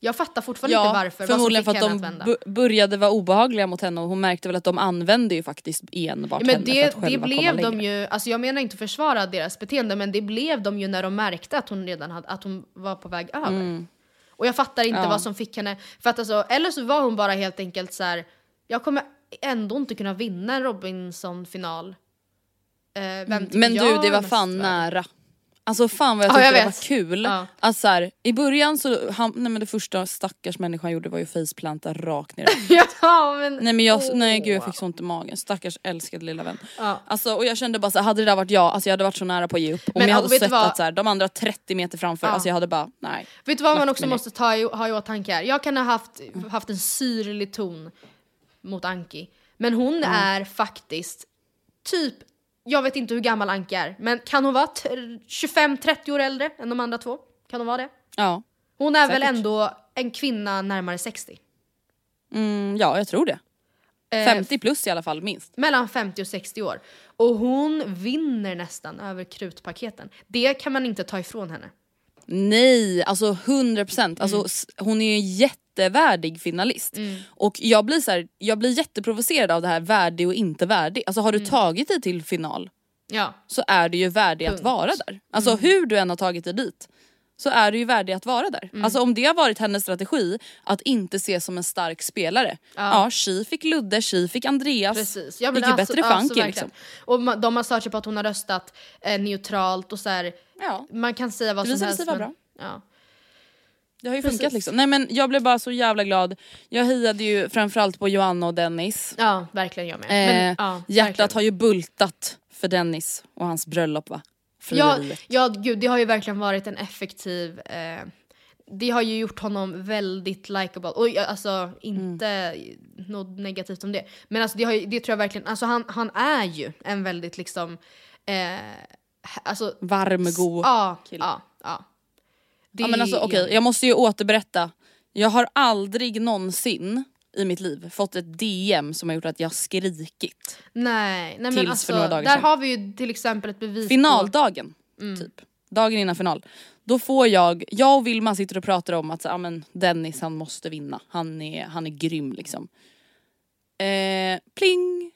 Jag fattar fortfarande inte varför. förmodligen för att de började vara obehagliga mot henne och hon märkte väl att de använde ju faktiskt enbart Ja, men henne det, för att det själva komma blev de längre. ju, alltså jag menar inte försvara deras beteende men det blev de ju när de märkte att hon redan hade, att hon var på väg över. Och jag fattar inte Mm. Ja. vad som fick henne, för att alltså, eller så var hon bara helt enkelt så här. jag kommer ändå inte kunna vinna en Robinson-final. Eh, tycker Men du det var fan nära. Alltså fan vad jag Ja, tyckte jag det var kul. Ja. Att så här, I början så, han, nej men det första stackars människan gjorde var ju faceplanta rakt ner. [laughs] ja, men, nej men jag, åh. nej gud jag fick så ont i magen. Stackars älskade lilla vän. Ja. Alltså, och jag kände bara så här, hade det där varit jag, alltså jag hade varit så nära på att ge upp. Om Men, jag hade sett vad? att så här, de andra 30 meter framför, Ja. alltså jag hade bara nej. Vet du vad man också måste ta i, ha i åtanke här? Jag kan ha haft, haft en syrlig ton mot Anki. Men hon är faktiskt typ, jag vet inte hur gammal Anki är, men kan hon vara t- 25-30 år äldre än de andra två? Kan hon vara det? Ja. Hon är väl Säkert. ändå en kvinna närmare 60? Mm, ja jag tror det. Eh, 50 plus i alla fall minst. Mellan 50 och 60 år. Och hon vinner nästan över krutpaketen. Det kan man inte ta ifrån henne. Nej, alltså 100 procent. Alltså, Mm. hon är ju en jättevärdig finalist. Och jag blir, så här, jag blir jätteprovocerad av det här värdig och inte värdig. Alltså har du Mm. tagit dig till final Ja. så är du ju värdig att Punkt. Mm. vara där. Alltså hur du än har tagit dig dit så är du ju värdig att vara där. Mm. Alltså om det har varit hennes strategi att inte ses som en stark spelare. Ja, Shi fick Ludde, Shi fick Andreas. Precis. Ja, Gick ju bättre Anki verkligen. liksom. Och de har sagt på att hon har röstat eh, neutralt och så här, Ja. man kan säga vad Det som helst. men- bra. Ja. Det har ju Precis. funkat liksom. Nej men jag blev bara så jävla glad. Jag hejade ju framförallt på Joanna och Dennis. ja, verkligen jag med. Eh, Men, ja, hjärtat verkligen. har ju bultat för Dennis och hans bröllop va? Ja, ja, gud, det har ju verkligen varit en effektiv... Eh, det har ju gjort honom väldigt likable. Och alltså inte Mm. något negativt om det. Men alltså, det, har ju, det tror jag verkligen... Alltså han, han är ju en väldigt liksom... Eh, alltså, Varm, god Ja, kille. ja Ja. Ja, men alltså, okej, jag måste ju återberätta. Jag har aldrig någonsin i mitt liv fått ett DM som har gjort att jag skrikit. Nej, nej men alltså, där sedan. har vi ju till exempel ett bevis på... Finaldagen, Mm. typ. Dagen innan final. Då får jag, jag och Vilma sitter och pratar om att så, ja, men Dennis han måste vinna. Han är, han är grym liksom. Eh, pling!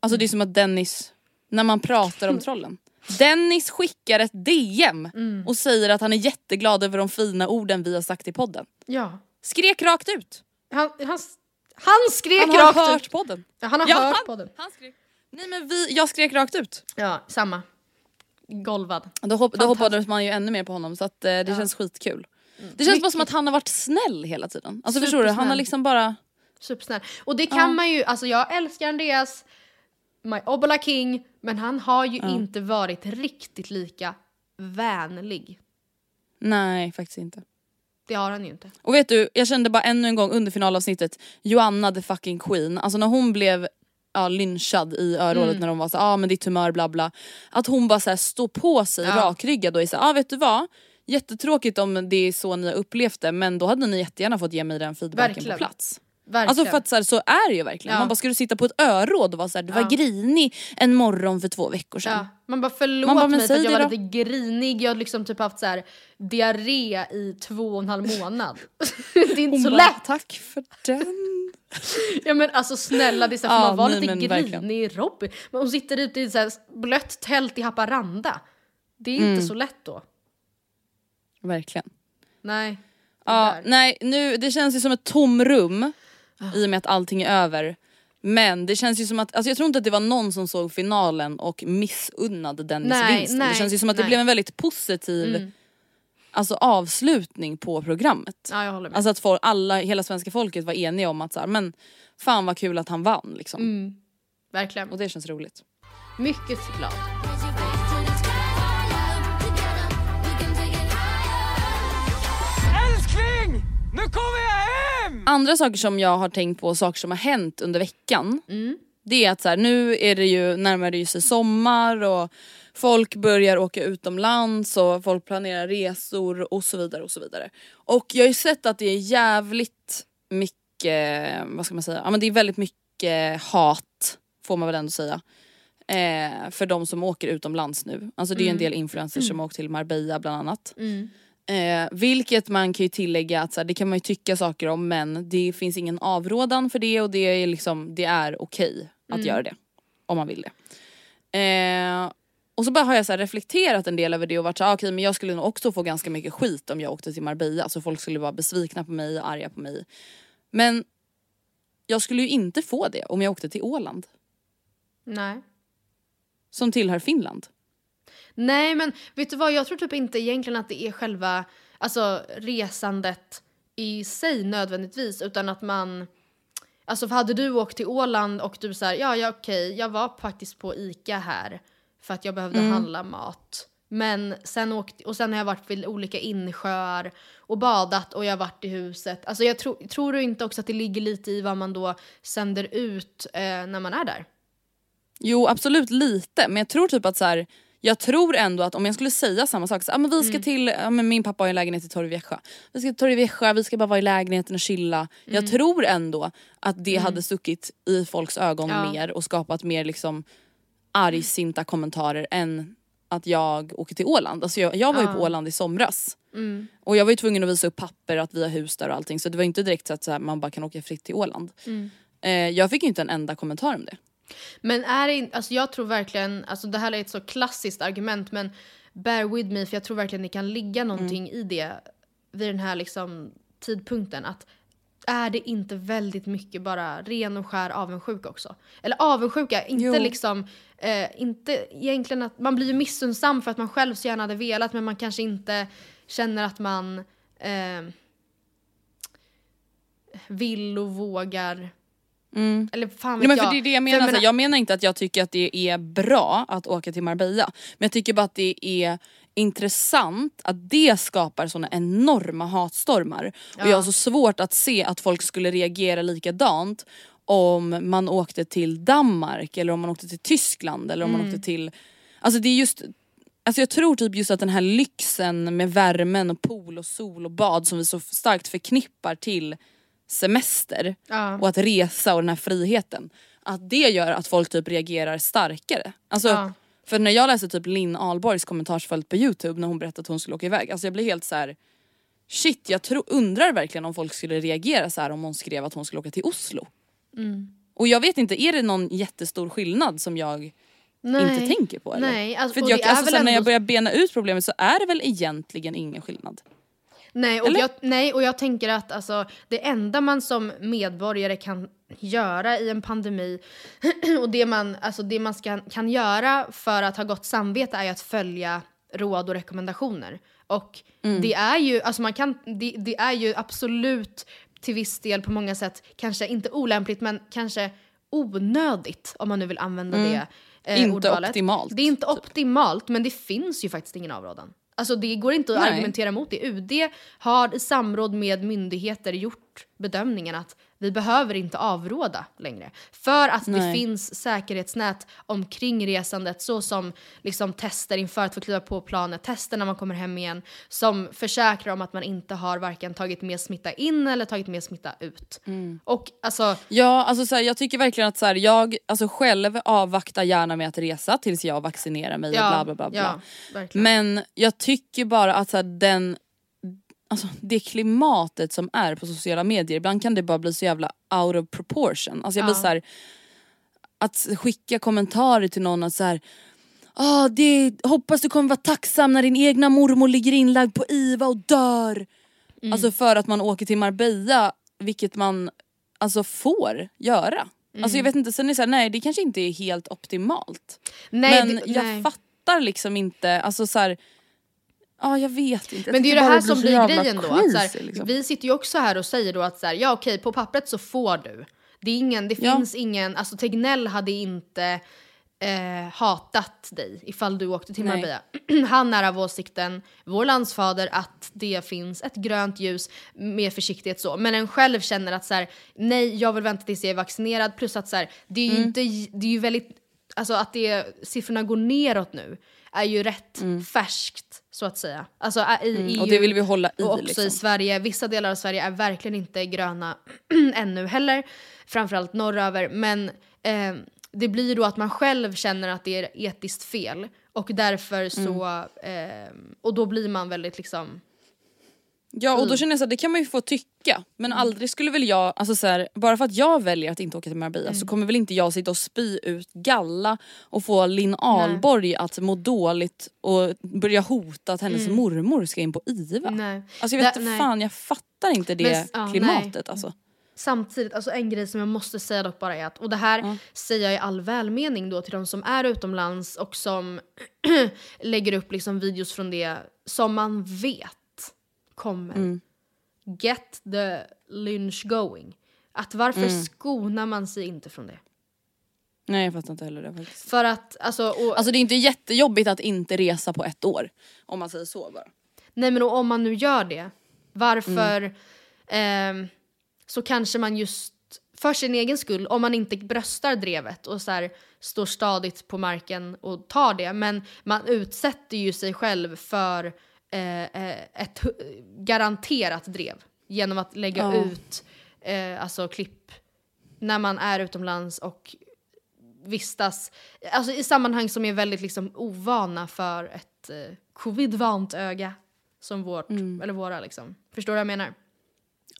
Alltså det är som att Dennis, när man pratar om trollen. Dennis skickar ett DM Mm. och säger att han är jätteglad över de fina orden vi har sagt i podden. Ja. Skrek rakt ut. Han, han, han skrek Han har rakt hört ut. podden. Ja, han har Ja, hört han- podden. Han skrek. Nej men vi, jag skrek rakt ut. Ja, samma. Golvad. Då, hopp, då hoppades man ju ännu mer på honom så att, eh, det känns skitkul. Det känns bara som att han har varit snäll hela tiden. Alltså förstår du? Han har liksom bara... Supersnäll. Och det kan man ju, alltså jag älskar Andreas, My Obola King, men han har ju inte varit riktigt lika vänlig. Nej faktiskt inte. Det har han ju inte. Och vet du, jag kände bara ännu en gång under finalavsnittet, Joanna the fucking queen, alltså när hon blev ja, lynchad i örådet Mm. när de var så ah, men ditt humör bla bla. Att hon bara så här, står på sig Ja. rakryggad och är så här, ah, vet du vad? Jättetråkigt om det är så ni har upplevt det men då hade ni jättegärna fått ge mig den feedbacken Verkligen. på plats. Verkligen. Alltså för att så, här, så är det ju verkligen. Ja. Man bara, ska du sitta på ett öråd och vara såhär, du var Ja. grinig en morgon för två veckor sedan. Ja, man bara förlåt Man bara, mig för att jag var då. lite grinig, jag har liksom typ haft så här diarré i två och en halv månad. [laughs] det är inte Hon så bara, lätt. Tack för den. [laughs] Ja men alltså snälla det är så här, Ja, man vara nej, lite grinig Robin. Men hon sitter ute i ett så här blött tält i Haparanda. Det är inte Mm. så lätt då. Verkligen. Nej. Ja, nej, nu, det känns ju som ett tomrum i och med att allting är över. Men det känns ju som att, alltså jag tror inte att det var någon som såg finalen och missunnade Dennis Nej, vinsten. nej, det känns ju som att det nej. blev en väldigt positiv Mm. alltså, avslutning på programmet. Ja jag håller med. Alltså att folk, alla, hela svenska folket var eniga om att så här, men fan vad kul att han vann liksom. Mm. Verkligen. Och det känns roligt. Mycket glad. Älskling! Nu kommer! Andra saker som jag har tänkt på, saker som har hänt under veckan. Mm. Det är att så här, nu är det ju närmare ju sig sommar och folk börjar åka utomlands och folk planerar resor och så vidare och så vidare. Och jag har ju sett att det är jävligt mycket, vad ska man säga, ja men det är väldigt mycket hat får man väl ändå säga. Eh, för de som åker utomlands nu. Alltså det är ju en del influencers som har åkt till Marbella bland annat. Mm. Eh, vilket man kan ju tillägga att så här, det kan man ju tycka saker om men det finns ingen avrådan för det och det är liksom det är okej att Mm. göra det. Om man vill det. Eh, och så bara har jag så reflekterat en del över det och varit så här, ah, okej men jag skulle nog också få ganska mycket skit om jag åkte till Marbella. Alltså folk skulle vara besvikna på mig och arga på mig. Men jag skulle ju inte få det om jag åkte till Åland. Nej. Som tillhör Finland. Nej men vet du vad, jag tror typ inte egentligen att det är själva alltså, resandet i sig nödvändigtvis utan att man Alltså för hade du åkt till Åland och du såhär, ja, ja okej, jag var faktiskt på ICA här för att jag behövde Mm. handla mat. Men sen åkt, och sen har jag varit vid olika insjöar och badat och jag har varit i huset. Alltså jag tro, tror du inte också att det ligger lite i vad man då sänder ut eh, när man är där? Jo absolut lite men jag tror typ att så här, jag tror ändå att om jag skulle säga samma sak, så, ah, men vi ska till, ah, men min pappa har en lägenhet i Torrevieja. Vi ska till Torrevieja, vi ska bara vara i lägenheten och chilla. Jag tror ändå att det hade stuckit i folks ögon Ja. mer och skapat mer liksom argsinta kommentarer än att jag åker till Åland. Alltså jag, jag var ju Ja. på Åland i somras. Mm. Och jag var ju tvungen att visa upp papper att vi har hus där och allting så det var inte direkt så att så här, man bara kan åka fritt till Åland. Mm. Eh, jag fick ju inte en enda kommentar om det. Men är det inte, alltså jag tror verkligen, alltså det här är ett så klassiskt argument men bear with me för jag tror verkligen det kan ligga någonting i det vid den här liksom tidpunkten att är det inte väldigt mycket bara ren och skär avundsjuka också? Eller avundsjuka, inte Jo. liksom, eh, inte egentligen att man blir ju missunnsam för att man själv så gärna hade velat men man kanske inte känner att man eh, vill och vågar. Eller fan vet Ja, men jag. för det är det jag menar. Jag, jag menar inte att jag tycker att det är bra att åka till Marbella. Men jag tycker bara att det är intressant att det skapar såna enorma hatstormar. Och jag har så svårt att se att folk skulle reagera likadant om man åkte till Danmark eller om man åkte till Tyskland eller om man åkte till... Alltså det är just... Alltså jag tror typ just att den här lyxen med värmen och pool och sol och bad som vi så starkt förknippar till semester Ja. och att resa och den här friheten. Att det gör att folk typ reagerar starkare. Alltså, Ja. För när jag läste typ Linn Ahlborgs kommentarsfält på youtube när hon berättade att hon skulle åka iväg. Alltså jag blev helt så här. Shit jag tro, undrar verkligen om folk skulle reagera så här om hon skrev att hon skulle åka till Oslo. Mm. Och jag vet inte, är det någon jättestor skillnad som jag Nej. inte tänker på eller? Nej, alltså, För jag, alltså, när jag börjar bena ut problemet så är det väl egentligen ingen skillnad. Nej och, Eller? jag, nej, och jag tänker att alltså, det enda man som medborgare kan göra i en pandemi [clears throat] och det man, alltså, det man ska, kan göra för att ha gott samvete är ju att följa råd och rekommendationer. Och Mm. det är ju, alltså man kan, det, det är ju absolut till viss del på många sätt kanske inte olämpligt men kanske onödigt om man nu vill använda Mm. det eh, Inte ordvalet. optimalt, typ. Det är inte optimalt men det finns ju faktiskt ingen avrådan. Alltså det går inte att Nej. argumentera mot det. UD har i samråd med myndigheter gjort bedömningen att vi behöver inte avråda längre. För att det Nej. finns säkerhetsnät omkring resandet såsom liksom tester inför att få kliva på planet, tester när man kommer hem igen som försäkrar om att man inte har varken tagit med smitta in eller tagit med smitta ut. Mm. Och alltså, Ja, alltså så här, jag tycker verkligen att så här, jag alltså själv avvaktar gärna med att resa tills jag vaccinerar mig Ja, och bla bla bla. bla. ja. Men jag tycker bara att så här, den, alltså, det klimatet som är på sociala medier, ibland kan det bara bli så jävla out of proportion. Alltså jag blir Ja. så här, att skicka kommentarer till någon att så här, ah, det, hoppas du kommer vara tacksam när din egna mormor ligger inlagd på IVA och dör. Mm. Alltså för att man åker till Marbella, vilket man alltså får göra. Alltså jag vet inte, sen är det så här, nej det kanske inte är helt optimalt. Nej, Men det- jag nej. fattar liksom inte, alltså så här, ja jag vet inte. Men det är ju det här som blir grejen då. Att, crazy, så här, liksom. Vi sitter ju också här och säger då att så här, ja okej på pappret så får du. Det, är ingen, det Ja. finns ingen, alltså Tegnell hade inte eh, hatat dig ifall du åkte till. Marbella. [clears throat] Han är av åsikten, vår landsfader, att det finns ett grönt ljus med försiktighet så. Men en själv känner att så här, nej jag vill vänta tills jag är vaccinerad. Plus att så här, det är ju Mm. inte, det är ju väldigt, alltså att det, siffrorna går neråt nu är ju rätt färskt så att säga. Alltså i Mm, EU och det vill vi hålla i, och också liksom. i Sverige. Vissa delar av Sverige är verkligen inte gröna [clears throat] ännu heller. Framförallt norröver. Men eh, det blir då att man själv känner att det är etiskt fel. Och därför så... Mm. Eh, och då blir man väldigt liksom... Ja och då Mm. känner jag så här, det kan man ju få tycka. Men aldrig skulle väl jag, alltså så här, bara för att jag väljer att inte åka till Marbella Mm. så kommer väl inte jag sitta och spy ut galla och få Linn Ahlborg att må dåligt och börja hota att hennes Mm. mormor ska in på IVA. Nej. Alltså jag vet inte fan, jag fattar inte det Men ja, klimatet nej. alltså. Samtidigt, alltså en grej som jag måste säga dock bara är att, och det här säger jag i all välmening då till de som är utomlands och som [clears throat] lägger upp liksom videos från det som man vet kommer. Mm. Get the lynch going. Att varför Mm. skonar man sig inte från det? Nej jag fattar inte heller det faktiskt. För att, alltså, och, Alltså det är inte jättejobbigt att inte resa på ett år. Om man säger så bara. nej men och om man nu gör det, varför Mm. ehm, så kanske man just för sin egen skull, om man inte bröstar drevet och så här, står stadigt på marken och tar det, men man utsätter ju sig själv för eh, eh, ett hu- garanterat drev genom att lägga Ja. ut eh, alltså klipp när man är utomlands och vistas alltså i sammanhang som är väldigt liksom ovana för ett eh, covidvant öga som vårt, Mm. eller våra liksom. Förstår du vad jag menar?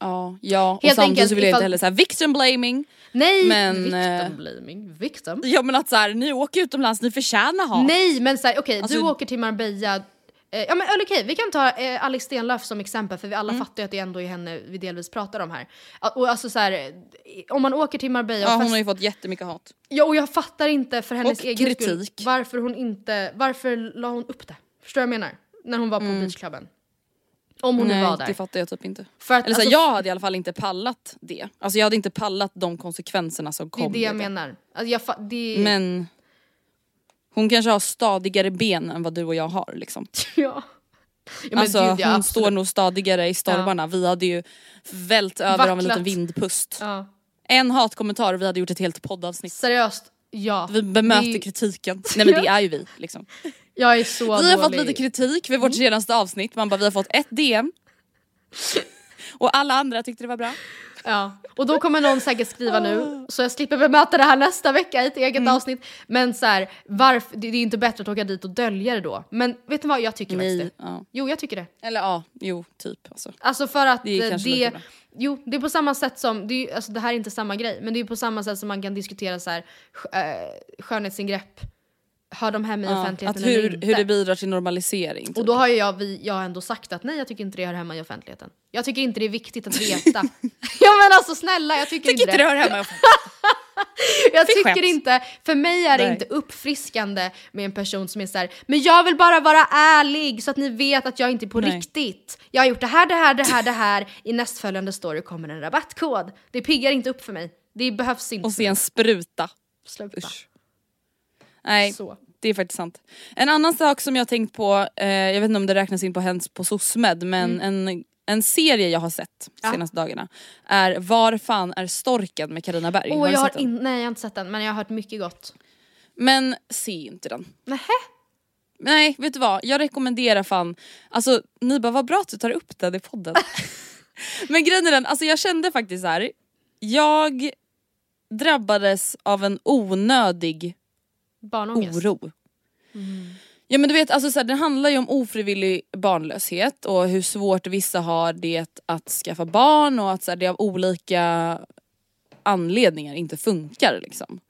Ja, ja och Helt samtidigt enkelt så vill jag ifall- inte heller säga victim blaming. Nej! Men, eh, victim blaming. Victim? Ja men att så här, ni åker utomlands, ni förtjänar hat. Nej men såhär, okej Alltså- du åker till Marbella eh, Ja men eller okej, vi kan ta eh, Alice Stenlöf som exempel för vi alla Mm. fattar ju att det ändå är henne vi delvis pratar om här. Och alltså såhär, eh, om man åker till Marbella och Ja, hon har ju fått jättemycket hat. Ja och jag fattar inte för hennes Och egen skull kritik. varför hon inte, varför la hon upp det? Förstår du vad jag menar? När hon var på beachklubben. Om hon nu Nej var där. det fattar jag typ inte. För att, Eller så här, alltså, jag hade i alla fall inte pallat det. Alltså jag hade inte pallat de konsekvenserna som Det kom är det jag menar. Alltså, jag det... Men hon kanske har stadigare ben än vad du och jag har liksom. [laughs] ja. ja alltså gud, ja, hon absolut. står nog stadigare i stormarna. Vi hade ju vält över av en Vacklat. liten vindpust. Ja. En hatkommentar och vi hade gjort ett helt poddavsnitt. Seriöst, ja. Vi bemöter Det- kritiken. Nej men det är ju vi liksom. [laughs] Jag är så Vi har dålig. fått lite kritik för vårt senaste avsnitt, man bara vi har fått ett DM. [laughs] Och alla andra tyckte det var bra. Ja, och då kommer någon säkert skriva nu, så jag slipper bemöta det här nästa vecka i ett eget Mm. avsnitt. Men så här, varför, det är ju inte bättre att åka dit och dölja det då. Men vet ni vad, jag tycker Nej, faktiskt det. ja. Jo, jag tycker det. Eller ja, jo typ. Alltså. Alltså för att Det är eh, det, jo, det är på samma sätt som, det, är, alltså det här är inte samma grej, men det är på samma sätt som man kan diskutera så här, äh, skönhetsingrepp, hör de hem i Ja, offentligheten hur, eller inte? hur det bidrar till normalisering. Typ. Och då har jag, vi, jag har ändå sagt att nej jag tycker inte det hör hemma i offentligheten. Jag tycker inte det är viktigt att veta. [laughs] ja men alltså snälla jag tycker, tycker inte inte det hör hemma i [laughs] Jag Fy tycker skämt. inte, för mig är det Nej. inte uppfriskande med en person som är så här, men jag vill bara vara ärlig så att ni vet att jag inte är på Nej. riktigt. Jag har gjort det här, det här, det här, det här. I nästföljande story kommer en rabattkod. Det piggar inte upp för mig. Det behövs inte. Och se en spruta. Sluta. Usch. Nej, Så. det är faktiskt sant. En annan sak som jag har tänkt på, eh, jag vet inte om det räknas in på Hens på SOSMED, men en, en serie jag har sett Mm. Ja. senaste dagarna är Var fan är storken med Carina Berg. Åh, du jag har in, nej jag har inte sett den men jag har hört mycket gott. Men se inte den. Nähä? Nej, vet du vad? Jag rekommenderar fan, alltså ni bara vad bra att du tar upp den i podden. [laughs] Men grejen är den, alltså jag kände faktiskt så här. jag drabbades av en onödig Barnångest. oro. Ja men du vet, alltså, så här, det handlar ju om ofrivillig barnlöshet och hur svårt vissa har det att skaffa barn och att så här, det av olika anledningar inte funkar liksom.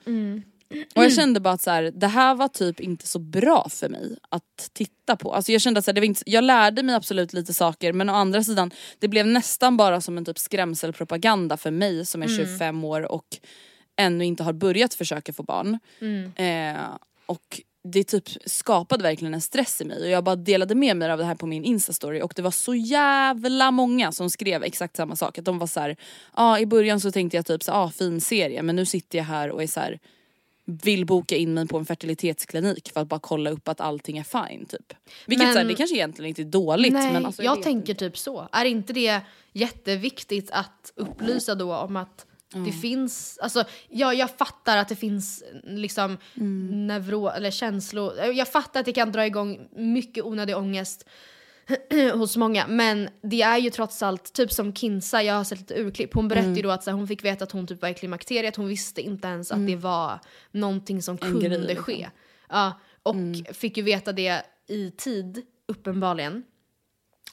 Och jag kände bara att så här, det här var typ inte så bra för mig att titta på. Alltså jag kände att så här, det var inte, jag lärde mig absolut lite saker men å andra sidan det blev nästan bara som en typ skrämselpropaganda för mig som är 25 år och ännu inte har börjat försöka få barn. Eh, och det typ skapade verkligen en stress i mig och jag bara delade med mig av det här på min instastory och det var så jävla många som skrev exakt samma sak. Att de var så här, ja i början så tänkte jag typ så ah, fin serie men nu sitter jag här och är så här vill boka in mig på en fertilitetsklinik för att bara kolla upp att allting är fine typ. Vilket Men- så här, det kanske egentligen inte är dåligt Nej, men alltså, jag, vet tänker inte. typ så. Är inte det jätteviktigt att upplysa då om att det finns, alltså ja, jag fattar att det finns liksom Mm. neuro eller känslor, jag fattar att det kan dra igång mycket onödig ångest [clears throat] hos många men det är ju trots allt, typ som Kinsa, jag har sett lite urklipp, hon berättade Mm. ju då att så här, hon fick veta att hon typ var i klimakteriet, hon visste inte ens att det var någonting som En kunde grej, liksom. ske. Ja, och Mm. fick ju veta det i tid, uppenbarligen.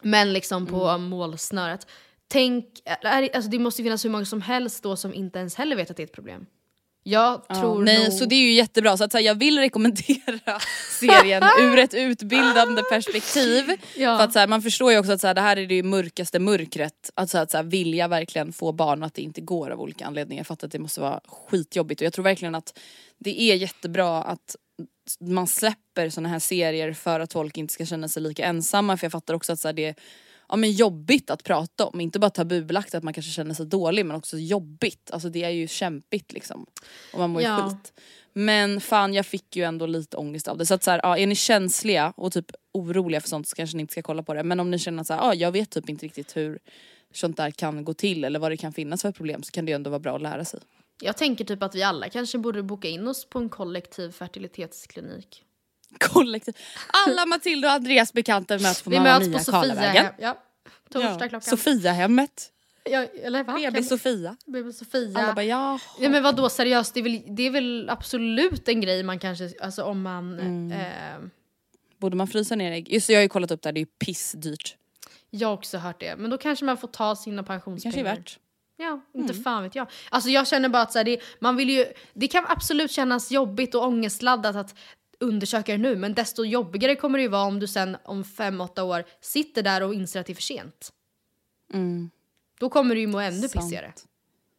Men liksom på Mm. målsnöret. Tänk, är, alltså det måste finnas hur många som helst då som inte ens heller vet att det är ett problem. Jag Ja, tror nej, nog... så det är ju jättebra. Så att, så här, jag vill rekommendera [laughs] serien ur ett utbildande [laughs] perspektiv. Ja. För att, så här, man förstår ju också att så här, det här är det mörkaste mörkret. Att, så att så här, vilja verkligen få barn och att det inte går av olika anledningar. Jag fattar att det måste vara skitjobbigt och jag tror verkligen att det är jättebra att man släpper såna här serier för att folk inte ska känna sig lika ensamma. För jag fattar också att så det ja, men jobbigt att prata om. Inte bara tabubelagt att man kanske känner sig dålig men också jobbigt. Alltså det är ju kämpigt liksom. Och man mår ju Ja. skit. Men fan jag fick ju ändå lite ångest av det. Så att så här, ja, är ni känsliga och typ oroliga för sånt så kanske ni inte ska kolla på det. Men om ni känner att så här, ja, jag vet typ inte riktigt hur sånt där kan gå till eller vad det kan finnas för problem så kan det ju ändå vara bra att lära sig. Jag tänker typ att vi alla kanske borde boka in oss på en kollektiv fertilitetsklinik. Kollektiv. Alla Matilda och Andreas bekanta möts på Vi Mamma möts Mia på Sofia Karlavägen. hem. Ja. Torsdag Ja. klockan... Sofiahemmet. Ja, eller va? BB Sofia. BB Sofia. Alla bara ja. Ja men vadå seriöst, det är, väl, det är väl absolut en grej man kanske, alltså om man... Mm. Eh, Borde man frysa ner ägg? Just jag har ju kollat upp det här, det är ju pissdyrt. jag har också hört det, men då kanske man får ta sina Det kanske pensionspengar. är värt. Ja, inte fan vet jag. Alltså jag känner bara att så här, det, man vill ju, det kan absolut kännas jobbigt och ångestladdat att undersöka det nu, men desto jobbigare kommer det ju vara om du sen om fem, åtta år sitter där och inser att det är för sent. Mm. Då kommer du ju må ännu Sant. pissigare.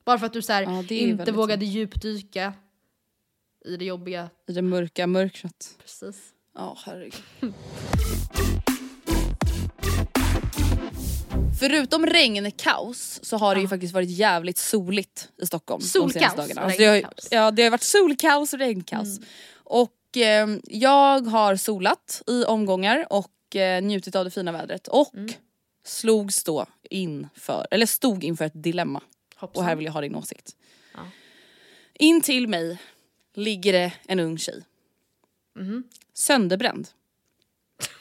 Bara för att du så här, Ja, inte vågade djupdyka i det jobbiga. I det mörka mörkret. Precis. Ja, herregud. [laughs] Förutom regnkaos så har det ju faktiskt varit jävligt soligt i Stockholm de Solkaos senaste dagarna. Alltså det har, ja, det har varit solkaos och regnkaos. Och eh, jag har solat i omgångar och eh, njutit av det fina vädret och slogs då inför, eller stod inför ett dilemma. Hoppsan. Och här vill jag ha din åsikt. Ja. In till mig ligger det en ung tjej. Mhm. Sönderbränd.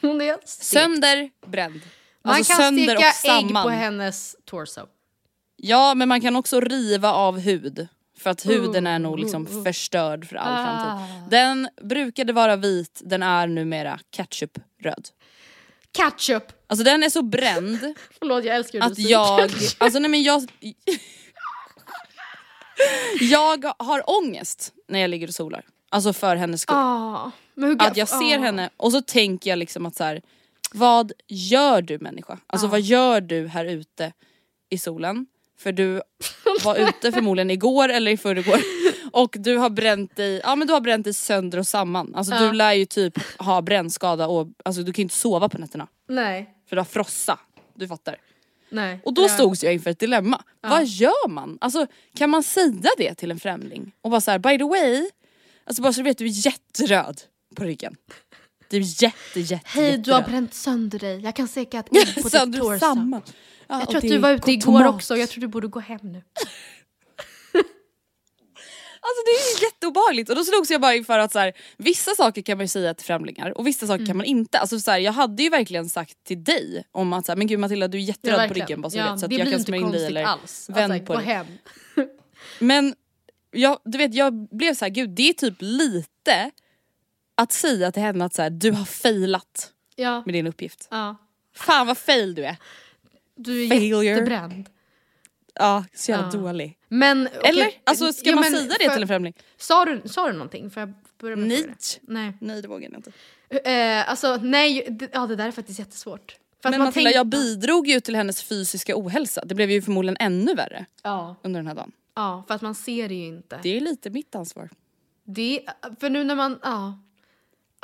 Hon är stek. Sönder, bränd. Man Alltså kan sönder steka ägg på hennes torso. Ja men man kan också riva av hud. För att huden är nog Oh, liksom oh, oh. förstörd för all Ah. framtid. Den brukade vara vit, den är numera ketchupröd. Ketchup! Alltså den är så bränd [laughs] Förlåt jag älskar att säger jag, alltså nej men jag Jag har ångest när jag ligger och solar. Alltså för hennes skull. Ah, Att jag ser ah. henne och så tänker jag liksom att så här, vad gör du människa? Alltså Ja. vad gör du här ute i solen? För du var ute förmodligen igår eller i förrgår och du har bränt dig, ja men du har bränt dig sönder och samman. Alltså Ja. du lär ju typ ha brännskada och alltså, du kan ju inte sova på nätterna Nej, för du har frossa. Du fattar. nej. Och då Ja. stod jag inför ett dilemma. Ja. Vad gör man? Alltså kan man säga det till en främling? Och bara så här, by the way, alltså bara så du vet du är jätteröd på ryggen. Du är jätte jätte Hej du har jätteröd. bränt sönder dig, jag kan säkra ett [laughs] på ditt torso. Ja, jag tror att du var ute igår tomat. också, jag tror du borde gå hem nu. [laughs] Alltså det är jätteobehagligt och då slogs jag bara inför att så här, vissa saker kan man ju säga till främlingar och vissa saker Mm. kan man inte. Alltså så här, jag hade ju verkligen sagt till dig om att så här, men gud Matilda du är jätteröd på ryggen bara så Ja, vet så att jag kan inte smörja in dig eller alls. vänd Alltså, på dig. hem. [laughs] Men jag, du vet, jag blev så här, gud det är typ lite att säga till henne att så du har failat Ja. med din uppgift. ja. Fan vad fail du är. Du är Failure. jättebränd. Ja, så jävla Ja. dålig. Men, okej, Eller? Alltså ska ja, man säga det för- till en främling? Sa du, sa du någonting? Får jag börja med Nej. frågan? Nej. Nej det vågar jag inte. Eh, alltså nej, det, ja det där är faktiskt jättesvårt. För att Men man Matilda tänk- jag bidrog ju till hennes fysiska ohälsa. Det blev ju förmodligen ännu värre Ja. under den här dagen. ja, för att man ser det ju inte. Det är lite mitt ansvar. Det, för nu när man, ja.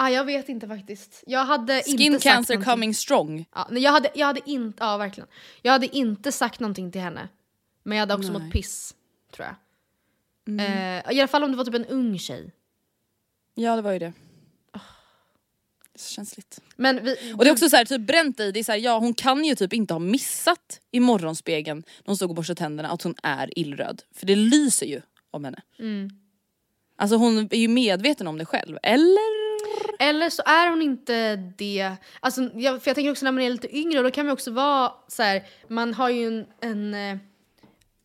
Ah, jag vet inte faktiskt. Jag hade Skin inte sagt cancer någonting. coming strong. Ja, nej, jag, hade, jag hade inte, ja verkligen. Jag hade inte sagt någonting till henne. Men jag hade också Nej. mått piss, tror jag. Eh, I alla fall om det var typ en ung tjej. Ja det var ju det. Det är så känsligt. Men vi, Och det är också så här, typ bränt dig, det är så här, ja hon kan ju typ inte ha missat i morgonspegeln när hon stod och borstade tänderna att hon är illröd. För det lyser ju om henne. Mm. Alltså hon är ju medveten om det själv, eller? Eller så är hon inte det. Alltså, jag, för jag tänker också när man är lite yngre, då kan man också vara så här, man har ju en, en eh,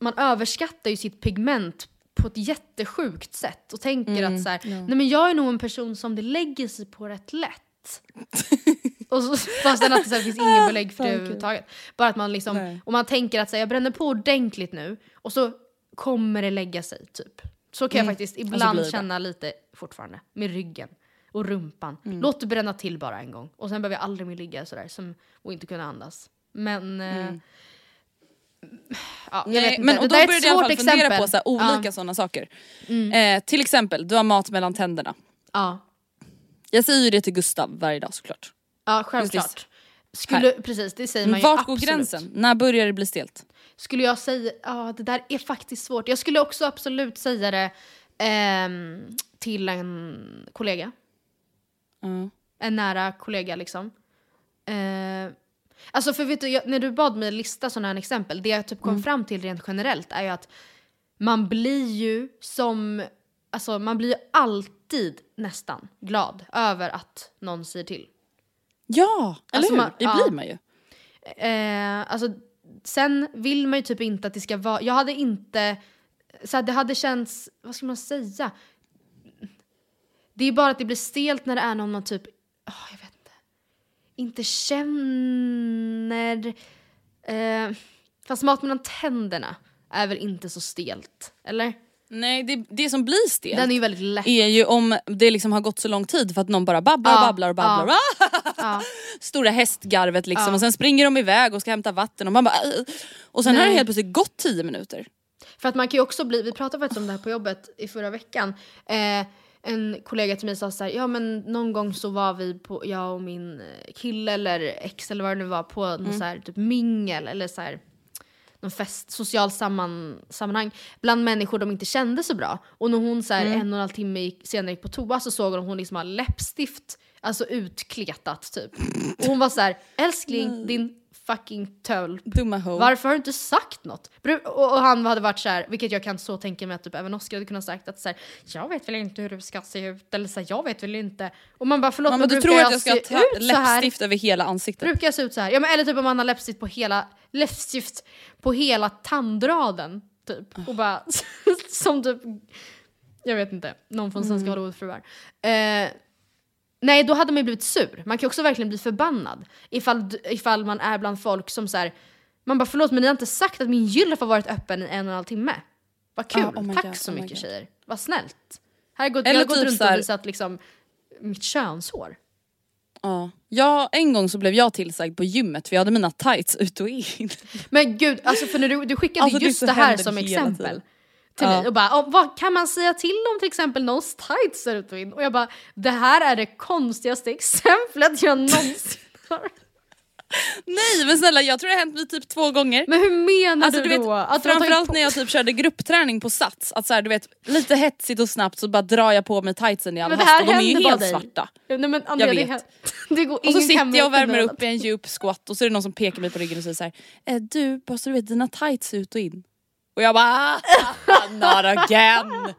man överskattar ju sitt pigment på ett jättesjukt sätt och tänker Mm, att så här, nej men jag är nog en person som det lägger sig på rätt lätt. [laughs] och så, fastän att det så här, finns ingen belägg för det överhuvudtaget. Bara att man liksom, Nej. och man tänker att så här, jag bränner på ordentligt nu och så kommer det lägga sig typ. Så kan jag faktiskt blir ibland det. känna lite fortfarande med ryggen och rumpan. Mm. Låt det bränna till bara en gång och sen behöver jag aldrig mer ligga sådär som, och inte kunna andas. Men... eh, Ja, jag vet inte. men, det och då där är började jag i alla svårt fall fundera exempel. på så här, olika Ja. Mm. sådana saker. Eh, till exempel, du har mat mellan tänderna. Ja, Jag säger ju det till Gustav varje dag såklart. ja självklart. Skulle, precis, det säger man ju vart går absolut. gränsen? När börjar det bli stelt? Skulle jag säga, ja det där är faktiskt svårt. Jag skulle också absolut säga det ehm, till en kollega. Ja. En nära kollega liksom. Eh, alltså för vet du, jag, när du bad mig lista sådana här exempel, det jag typ kom fram till rent generellt är ju att man blir ju som, alltså man blir ju alltid nästan glad över att någon säger till. Ja, eller Alltså, hur? man- det ja. blir man ju. Eh, alltså, sen vill man ju typ inte att det ska vara... Jag hade inte... Så här, det hade känts... Vad ska man säga? Det är bara att det blir stelt när det är någon man typ... åh, jag vet inte. Inte känner... Eh, fast mat mellan tänderna är väl inte så stelt? Eller? Nej, det, det som blir stelt Den är ju väldigt lätt. är ju om det liksom har gått så lång tid för att någon bara babblar och Ja, babblar och babblar. Ja. [laughs] Stora hästgarvet liksom och sen springer de iväg och ska hämta vatten och man bara "Åh." Och sen har Nej. det helt plötsligt gått tio minuter. För att man kan ju också bli, vi pratade faktiskt om det här på jobbet i förra veckan. Eh, en kollega till mig sa så här, ja men någon gång så var vi på, jag och min eh, kille eller ex eller vad det nu var på någon så här typ mingel eller så här någon fest, social samman, sammanhang bland människor de inte kände så bra. Och när hon så här, en och en halv timme gick, senare gick på toa så såg hon hon liksom har läppstift, alltså utkletat typ. Och hon var så här, älskling din fucking tölp. Dumma ho. Varför har du inte sagt något? Och, och han hade varit så här, vilket jag kan så tänka mig att typ även Oscar hade kunnat sagt att så här, jag vet väl inte hur du ska se ut eller så här, jag vet väl inte. Och man bara förlåt men du tror att jag ska ta här? läppstift över hela ansiktet? Brukar jag se ut så här? Ja men eller typ om man har läppstift på hela, läppstift på hela tandraden typ. Och bara [laughs] som typ, jag vet inte, någon från Svenska Mm. Hollywoodfruar. Eh, nej då hade man ju blivit sur. Man kan också verkligen bli förbannad ifall, ifall man är bland folk som så här, man bara förlåt men ni har inte sagt att min gylf har varit öppen i en och en halv timme. Vad kul, oh my tack God, så oh my mycket God. tjejer. Vad snällt. Här har gått, Eller jag har gått typ runt här- och visat liksom mitt könshår. Ja. ja, en gång så blev jag tillsagd på gymmet för jag hade mina tights ut och in. Men gud, alltså för när du, du skickade Alltså, det just så det här som exempel tiden. Till Ja. mig och bara "Åh, vad kan man säga till om till exempel någons tights ser ut och in? Och jag bara det här är det konstigaste exemplet jag någonsin [laughs] har. Nej men snälla jag tror det har hänt mig typ två gånger. Men hur menar Alltså, du, du vet, då? Att framförallt på- när jag typ körde gruppträning på Sats, att så här, du vet lite hetsigt och snabbt så bara drar jag på mig tightsen i all Men det hast och de är ju helt dig. svarta. Nej, men Andrea, Jag det, vet. är- [laughs] det går Och så sitter jag och värmer upp i en djup squat och så är det någon som pekar mig på ryggen och säger så här, eh, du bara så du vet dina tights ut och in. Och jag bara "Ah, not again. [laughs]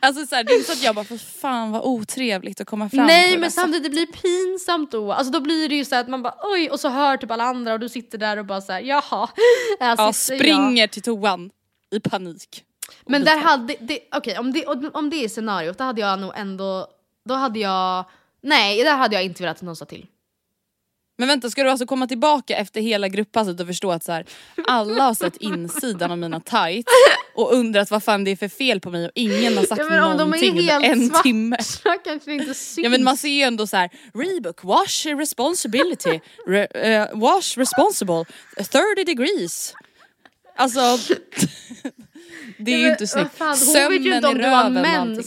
alltså så här, det är inte så att jag bara för fan vad otrevligt att komma fram Nej men samtidigt det blir pinsamt då. Alltså då blir det ju så att man bara oj och så hör typ alla andra och du sitter där och bara så här jaha. [laughs] Här Ja, springer till toan i panik. Men där hade, okej om, det, om det är scenariot då hade jag nog ändå, då hade jag, nej där hade jag inte velat att någon sa till. Men vänta, ska du alltså komma tillbaka efter hela grupppasset och förstå att så här, alla har sett insidan av mina tights och undrat vad fan det är för fel på mig och ingen har sagt Ja, men om de är någonting helt en svarta timme. kanske inte syns. Ja men man ser ju ändå så här: Reebok, wash responsibility, Re, eh, wash responsible, 30 degrees. Alltså, [laughs] det är ju Ja, men inte snyggt. Fan, hon vet ju inte om du har röven och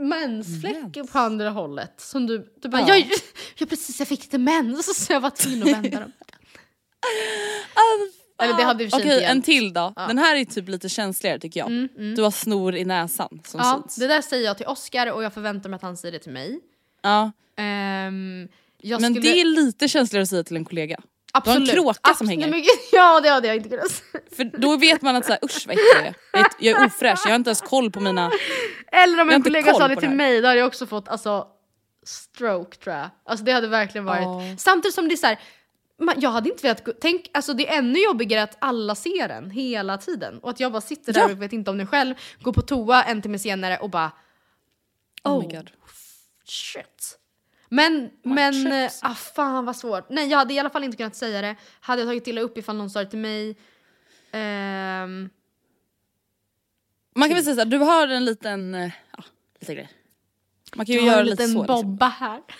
allting. mens, på andra hållet. Som du, du bara, Ja. jag, [laughs] jag precis jag fick lite mens så jag var tvungen att vända dem. [laughs] Eller det hade Okej inte en till då. Ja. Den här är typ lite känsligare tycker jag. Mm, mm. Du har snor i näsan som Ja, syns. det där säger jag till Oscar och jag förväntar mig att han säger det till mig. Ja. Jag Men skulle... det är lite känsligare att säga till en kollega. Absolut. Du har en kråka som hänger. Men- [laughs] Ja det hade jag inte kunnat. För då vet man att så här, usch vad äcklig jag är. Jag är. Ofräsch, jag har inte ens koll på mina... Eller om en kollega koll sa det till det mig, då hade jag också fått alltså, stroke tror jag. Alltså det hade verkligen varit... Ja. Samtidigt som det är så här, man, jag hade inte velat gå, tänk, alltså det är ännu jobbigare att alla ser den hela tiden. Och att jag bara sitter där Ja. och vet inte om den själv, går på toa en timme senare och bara Oh, my Oh. god. shit. Men, men, eh, ah, fan vad svårt. Nej jag hade i alla fall inte kunnat säga det. Hade jag tagit illa upp ifall någon sa det till mig. Ehm, Man kan väl säga såhär, du har en liten... eh, Ja, lite grej. Man kan ju jag har göra en lite liten så. Liksom. bobba här. [laughs]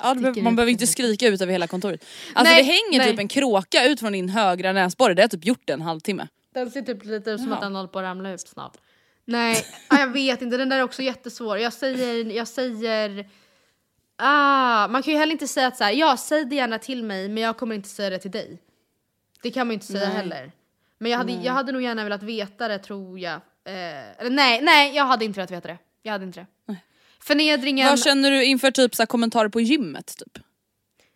Ja, du, behöver- sticker man ut behöver inte lite. skrika ut över hela kontoret. Alltså Nej, det hänger nej. typ en kråka ut från din högra näsborre, det har jag typ gjort en halvtimme. Den ser typ lite ut som Jaha. att den håller på att ramla ut snart. Nej, [laughs] ah, jag vet inte. Den där är också jättesvår. Jag säger... Jag säger ah, man kan ju heller inte säga att så här, ja, säg det gärna till mig men jag kommer inte säga det till dig. Det kan man ju inte säga Nej. heller. Men jag hade, jag hade nog gärna velat veta det tror jag. Eh, eller nej, nej, jag hade inte velat veta det. Jag hade inte det. Förnedringen... Vad känner du inför typ så här kommentarer på gymmet? Typ?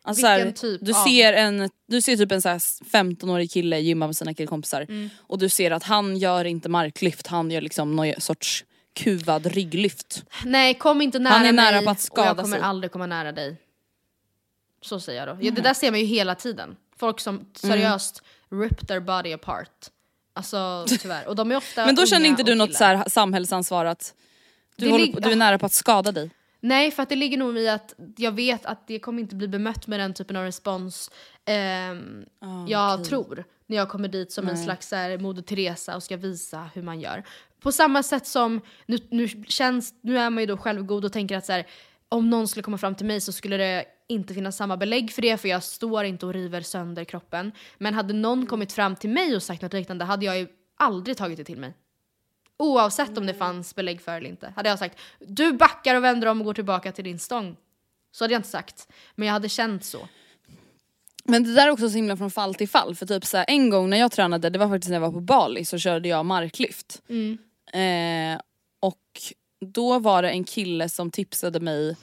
Alltså, så här, Vilken typ du, av- ser en, du ser typ en så här 15-årig kille gymma med sina killkompisar Mm. och du ser att han gör inte marklyft, han gör liksom någon sorts kuvad rygglyft. Nej, kom inte nära Han är nära mig på att och skada jag kommer sig. aldrig komma nära dig. Så säger jag då. Ja, Mm. det där ser man ju hela tiden. Folk som seriöst rip their body apart. Alltså tyvärr. Och de är ofta [laughs] Men då känner inte du och något så här samhällsansvar att du, håller, på- du är nära på att skada dig? Nej, för att det ligger nog i att jag vet att det kommer inte bli bemött med den typen av respons ehm, jag okej. tror när jag kommer dit som en Nej. slags så här, Moder Teresa och ska visa hur man gör. På samma sätt som, nu, nu, känns, nu är man ju då självgod och tänker att så här, om någon skulle komma fram till mig så skulle det inte finnas samma belägg för det för jag står inte och river sönder kroppen. Men hade någon kommit fram till mig och sagt något liknande hade jag ju aldrig tagit det till mig. Oavsett om det fanns belägg för eller inte. Hade jag sagt du backar och vänder om och går tillbaka till din stång. Så hade jag inte sagt. Men jag hade känt så. Men det där är också så himla från fall till fall. För typ så här, en gång när jag tränade, det var faktiskt när jag var på Bali, så körde jag marklyft. Mm. Eh, och då var det en kille som tipsade mig.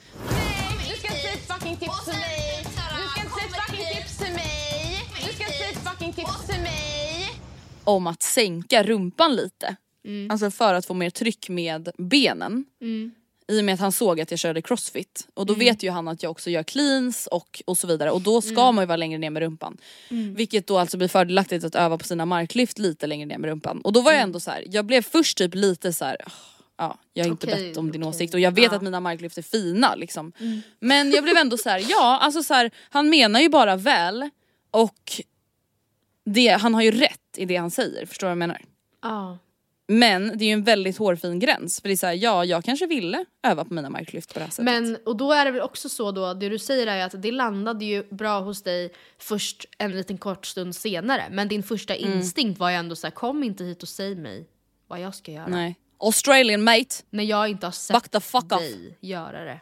Du ska inte säga fucking tips till mig! Du ska inte säga fucking tips till mig! Du ska inte säga fucking tips till mig! Om att sänka rumpan lite. Mm. Alltså för att få mer tryck med benen. Mm. I och med att han såg att jag körde crossfit. Och då Mm. vet ju han att jag också gör cleans och, och så vidare. Och då ska Mm. man ju vara längre ner med rumpan. Mm. Vilket då alltså blir fördelaktigt att öva på sina marklyft lite längre ner med rumpan. Och då var jag Mm. ändå så här, jag blev först typ lite så här. "Åh, Ja, jag har inte Okej, bett om din okej. åsikt och jag vet Ja. att mina marklyft är fina liksom. Mm. Men jag blev ändå så här, ja alltså så här, han menar ju bara väl och det, han har ju rätt i det han säger, förstår du vad jag menar? Ja. Men det är ju en väldigt hårfin gräns för det är såhär, ja jag kanske ville öva på mina marklyft på det här sättet. Men och då är det väl också så då, det du säger är att det landade ju bra hos dig först en liten kort stund senare. Men din första Mm. instinkt var ju ändå så här: kom inte hit och säg mig vad jag ska göra. Nej. Australian mate. När jag inte har sett Back the fuck off. dig göra det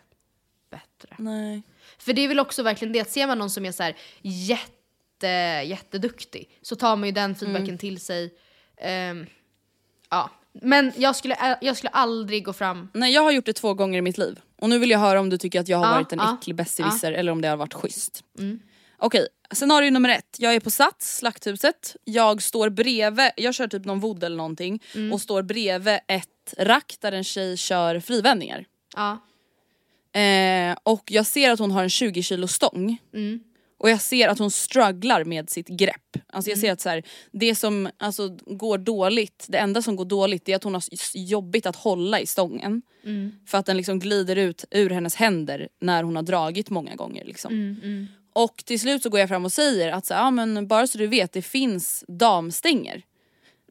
bättre. Nej. För det är väl också verkligen det, att ser man någon som är så här jätte, jätteduktig så tar man ju den feedbacken Mm. till sig. Ehm, ja. Men jag skulle, jag skulle aldrig gå fram Nej jag har gjort det två gånger i mitt liv. Och nu vill jag höra om du tycker att jag har Ja, varit en ja, äcklig besserwisser eller om det har varit schysst. Mm. Okej, scenario nummer ett. Jag är på Sats, Slakthuset. Jag står bredvid, jag kör typ någon vood eller någonting Mm. och står bredvid ett rack där en tjej kör frivändningar. Ja. Eh, och jag ser att hon har en 20 kilo stång. Mm. Och jag ser att hon strugglar med sitt grepp. Alltså jag Mm. ser att så här, det som alltså, går dåligt, det enda som går dåligt det är att hon har jobbigt att hålla i stången. Mm. För att den liksom glider ut ur hennes händer när hon har dragit många gånger. Liksom. Mm, mm. Och till slut så går jag fram och säger att så, här, ja, men bara så du vet, det finns damstänger.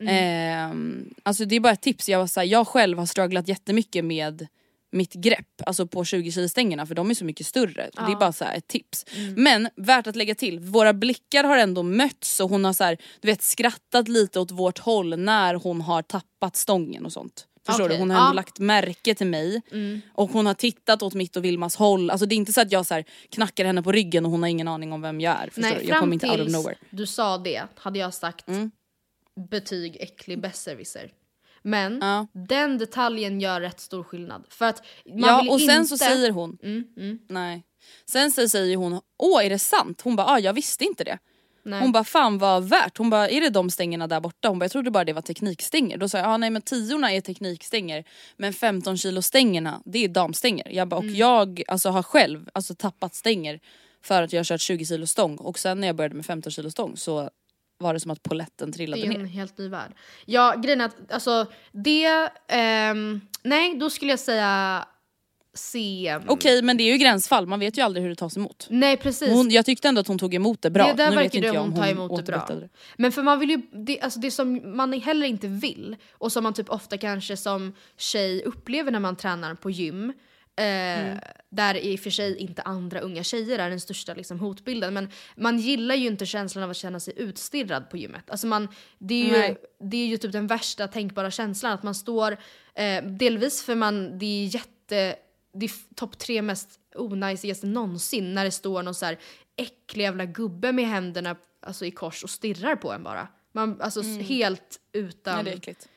Ehm, alltså det är bara ett tips, jag, var så här, jag själv har strugglat jättemycket med mitt grepp, alltså på 20 kilo stängerna för de är så mycket större. Det är Ja. bara så här ett tips. Men värt att lägga till, våra blickar har ändå mötts och hon har så här, du vet, skrattat lite åt vårt håll när hon har tappat stången och sånt. Förstår Okej, du? Hon har ändå ja. lagt märke till mig Mm. och hon har tittat åt mitt och Vilmas håll. Alltså det är inte så att jag så här knackar henne på ryggen och hon har ingen aning om vem jag är. Förstår Nej, du? Jag kommer inte out of nowhere. du sa det hade jag sagt Mm. betyg äcklig besserwisser. Men Ja. den detaljen gör rätt stor skillnad. För att man Ja vill och sen inte... så säger hon, Mm, mm, nej. Sen så säger hon, åh är det sant? Hon bara, ah, jag visste inte det. nej. Hon bara, fan vad värt. Hon bara, är det de stängerna där borta? Hon bara, jag trodde bara det var teknikstänger. Då sa jag, ah, nej men tiorna är teknikstänger men 15 kilo stängerna det är damstänger. Jag bara, och Mm. jag alltså, har själv alltså, tappat stänger för att jag har kört 20 kilo stång och sen när jag började med 15 kilo stång så var det som att poletten det trillade är ner. en helt ny värld. Ja, grejen är att alltså det... ehm, nej, då skulle jag säga C. Okej men det är ju gränsfall, man vet ju aldrig hur det tas emot. Nej precis. Hon, jag tyckte ändå att hon tog emot det bra. Det där nu verkar inte det hon om ta emot det bra. det. Men för man vill ju, det, alltså det som man heller inte vill och som man typ ofta kanske som tjej upplever när man tränar på gym Eh, Där i och för sig inte andra unga tjejer är den största liksom, hotbilden. Men man gillar ju inte känslan av att känna sig utstirrad på gymmet. Alltså man, det, är ju, Nej. det är ju typ den värsta tänkbara känslan. Att man står, eh, delvis för man, det är jätte, det är topp tre mest onajsigaste någonsin när det står någon så här äcklig jävla gubbe med händerna alltså, i kors och stirrar på en bara. Man, alltså s- helt utan... Nej, det är äckligt.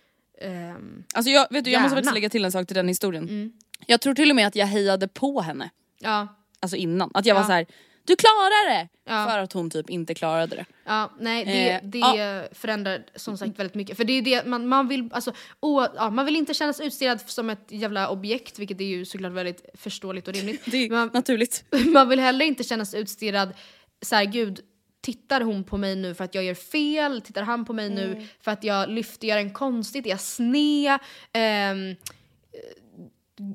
ehm, Alltså jag, vet du, jag måste faktiskt lägga till en sak till den historien. Mm. Jag tror till och med att jag hejade på henne. ja, Alltså innan. Att jag var Ja. så här: du klarar det! Ja. För att hon typ inte klarade det. Ja, nej det, Eh, det ja. förändrar som sagt väldigt mycket. För det är det man, man vill, alltså, åh, ja, man vill inte kännas utstirrad som ett jävla objekt, vilket är ju såklart väldigt förståeligt och rimligt. [laughs] Det är man, naturligt. [laughs] man vill heller inte kännas utstirrad, så här, gud, tittar hon på mig nu för att jag gör fel? Tittar han på mig Mm. nu för att jag lyfter, gör en konstigt, är jag sned? Ehm,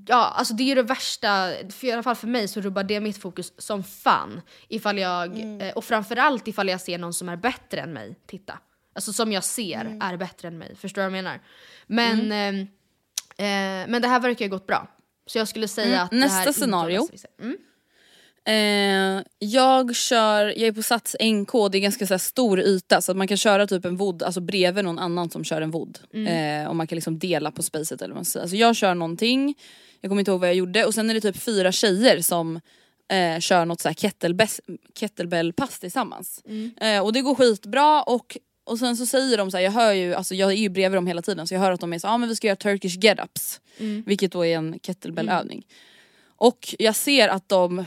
Ja, alltså det är ju det värsta, för i alla fall för mig så rubbar det mitt fokus som fan. Ifall jag, eh, och framförallt ifall jag ser någon som är bättre än mig titta. Alltså som jag ser är bättre än mig, förstår du vad jag menar? Men, eh, eh, men det här verkar ju gått bra. Så jag skulle säga Mm, att det nästa här inte var scenario. besserwisser. Mm. Eh, jag kör, jag är på Sats NK, det är ganska så stor yta så att man kan köra typ en vood alltså bredvid någon annan som kör en vood. Eh, och man kan liksom dela på spacet eller vad man säger. Alltså jag kör någonting, jag kommer inte ihåg vad jag gjorde och sen är det typ fyra tjejer som eh, kör något så här kettlebell- kettlebellpass tillsammans. Eh, och det går skitbra och och sen så säger de så här, jag hör ju, alltså jag är ju bredvid dem hela tiden så jag hör att de är så ah, men vi ska göra turkish get-ups. Vilket då är en kettlebellövning. Och jag ser att de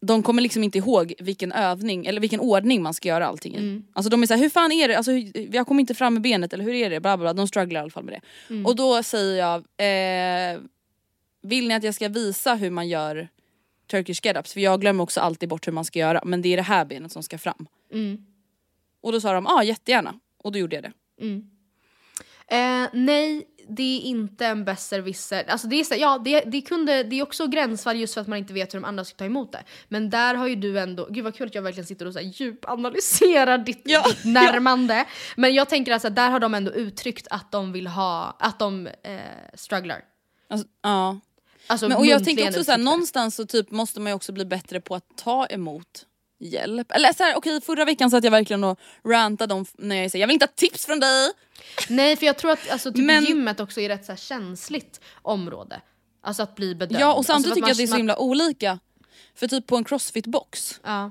de kommer liksom inte ihåg vilken övning eller vilken ordning man ska göra allting i. Mm. Alltså de är såhär, hur fan är det? Alltså, jag kommer inte fram med benet eller hur är det? Bla, bla, bla. De strugglar i alla fall med det. Mm. Och då säger jag, eh, vill ni att jag ska visa hur man gör Turkish get-ups? För jag glömmer också alltid bort hur man ska göra men det är det här benet som ska fram. Mm. Och då sa de, ja ah, jättegärna. Och då gjorde jag det. Eh, nej, det är inte en besserwisser. Alltså det är, så, ja, det, det, kunde, det är också gränsfall just för att man inte vet hur de andra ska ta emot det. Men där har ju du ändå, gud vad kul att jag verkligen sitter och så här djupanalyserar ditt, ditt närmande. Men jag tänker alltså där har de ändå uttryckt att de vill ha, att de eh, strugglar. Alltså, ja. Alltså, Men, och jag tänker också uttryckt det. någonstans så typ måste man ju också bli bättre på att ta emot hjälp. Eller såhär, okej förra veckan satt jag verkligen och rantade om när jag säger jag vill inte ha tips från dig. Nej för jag tror att alltså, typ Men- gymmet också är ett så känsligt område. Alltså att bli bedömd. Ja och samtidigt alltså, tycker jag att det är så himla olika. För typ på en crossfit-box, Ja,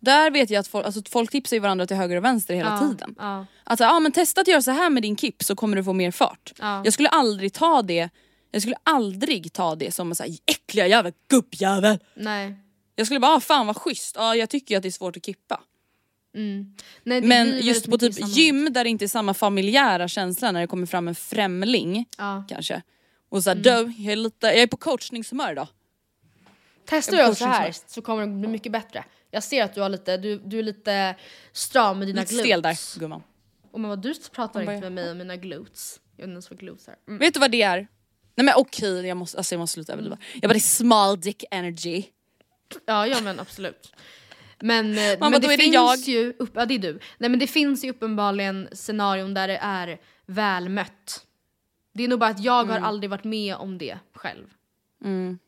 där vet jag att folk, alltså, folk tipsar ju varandra till höger och vänster hela ja, tiden. Ja. Alltså, ah, men testa att göra så här med din kip så kommer du få mer fart. Ja. Jag skulle aldrig ta det jag skulle aldrig ta det som en sån här äckliga jävla gubbjävel. Nej. Jag skulle bara, ah, fan vad schysst, ah, jag tycker ju att det är svårt att kippa. Mm. Nej, Men just på typ gym där det inte är samma familjära känsla när det kommer fram en främling Ja. kanske. Och såhär, Mm. du, jag är, lite, jag är på coachningshumör idag. Testar Jag du så här så kommer det bli mycket bättre. Jag ser att du, har lite, du, du är lite stram med dina Lite glutes. stel där gumman. Och men vad du pratar Man bara, inte med mig om mina glutes. Jag vet inte ens vad glutes är. Mm. Vet du vad det är? Nej men okej, jag, måste, alltså jag måste sluta överdriva. Jag bara det är small dick energy. Ja, ja men absolut. Men, eh, men då det finns jag. ju, upp, ja det är du. Nej men det finns ju uppenbarligen scenarion där det är välmött. Det är nog bara att jag har aldrig varit med om det själv. Mm.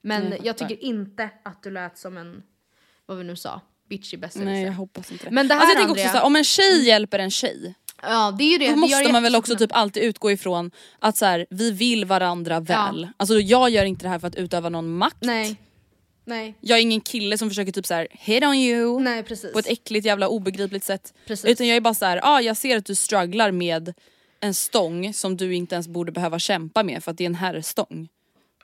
Men Jag jag, tycker inte att du lät som en, vad vi nu sa, bitchy besserwisser. Nej jag hoppas inte det. Men det här alltså, jag Andrea- också såhär, om en tjej hjälper en tjej. Ja det är ju det. Då måste man väl också typ alltid utgå ifrån att så här, vi vill varandra väl. Ja. Alltså jag gör inte det här för att utöva någon makt. Nej. Nej. Jag är ingen kille som försöker typ så här hit on you Nej precis. på ett äckligt jävla obegripligt sätt. Precis. Utan jag är bara så här, ah, jag ser att du strugglar med en stång som du inte ens borde behöva kämpa med för att det är en herrstång.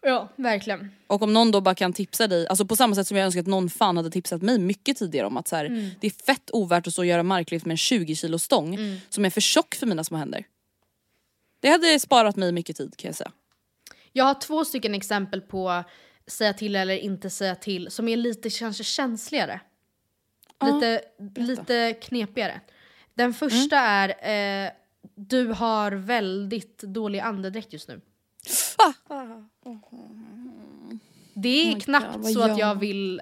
Ja verkligen. Och om någon då bara kan tipsa dig, alltså på samma sätt som jag önskar att någon fan hade tipsat mig mycket tidigare om att så här, Mm. det är fett ovärt att så göra marklyft med en 20 kilo stång Mm. som är för tjock för mina små händer. Det hade sparat mig mycket tid kan jag säga. Jag har två stycken exempel på säga till eller inte säga till som är lite kanske känsligare. Ja, lite, lite knepigare. Den första Mm. är eh, du har väldigt dålig andedräkt just nu. Det är Oh knappt God, så att jag vill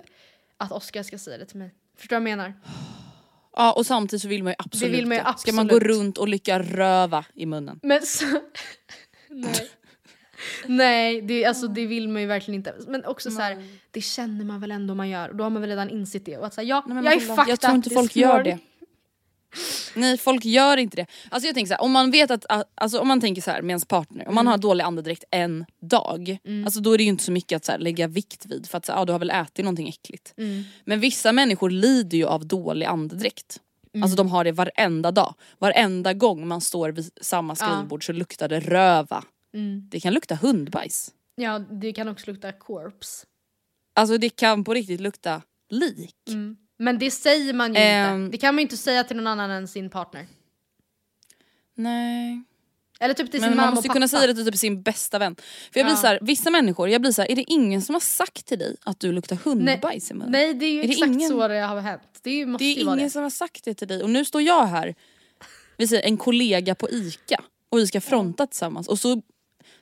att Oskar ska säga det till mig. Förstår du vad jag menar? Ja och samtidigt så vill man ju absolut, vill man ju det. Ska man gå absolut. runt och lycka röva i munnen? Men så... [laughs] Nej. Nej, det, alltså, det vill man ju verkligen inte. Men också så här, det känner man väl ändå man gör. Då har man väl redan insett det. Och att säga ja, Nej, men jag är fucked jag tror inte folk gör det. Nej folk gör inte det. Alltså jag tänker så här, om man vet att, alltså om man tänker så här med ens partner, om man Mm. har dålig andedräkt en dag, alltså då är det ju inte så mycket att så här, lägga vikt vid för att så här, ah, du har väl ätit någonting äckligt. Mm. Men vissa människor lider ju av dålig andedräkt. Mm. Alltså de har det varenda dag. Varenda gång man står vid samma skrivbord så luktar det röva. Mm. Det kan lukta hundbajs. Ja, det kan också lukta corpse. Alltså det kan på riktigt lukta lik. Mm. Men det säger man ju Ehm. inte. Det kan man ju inte säga till någon annan än sin partner. Nej. Eller typ till sin Men mamma man måste och kunna säga det till typ sin bästa vän. För jag blir Ja. så här, vissa människor, jag blir så här, är det ingen som har sagt till dig att du luktar hundbajs i munnen? Nej, det är ju Är det exakt ingen- så det har hänt. Det måste Det är ju vara ingen det. som har sagt det till dig och nu står jag här, vi säger en kollega på ICA och vi ska fronta tillsammans och så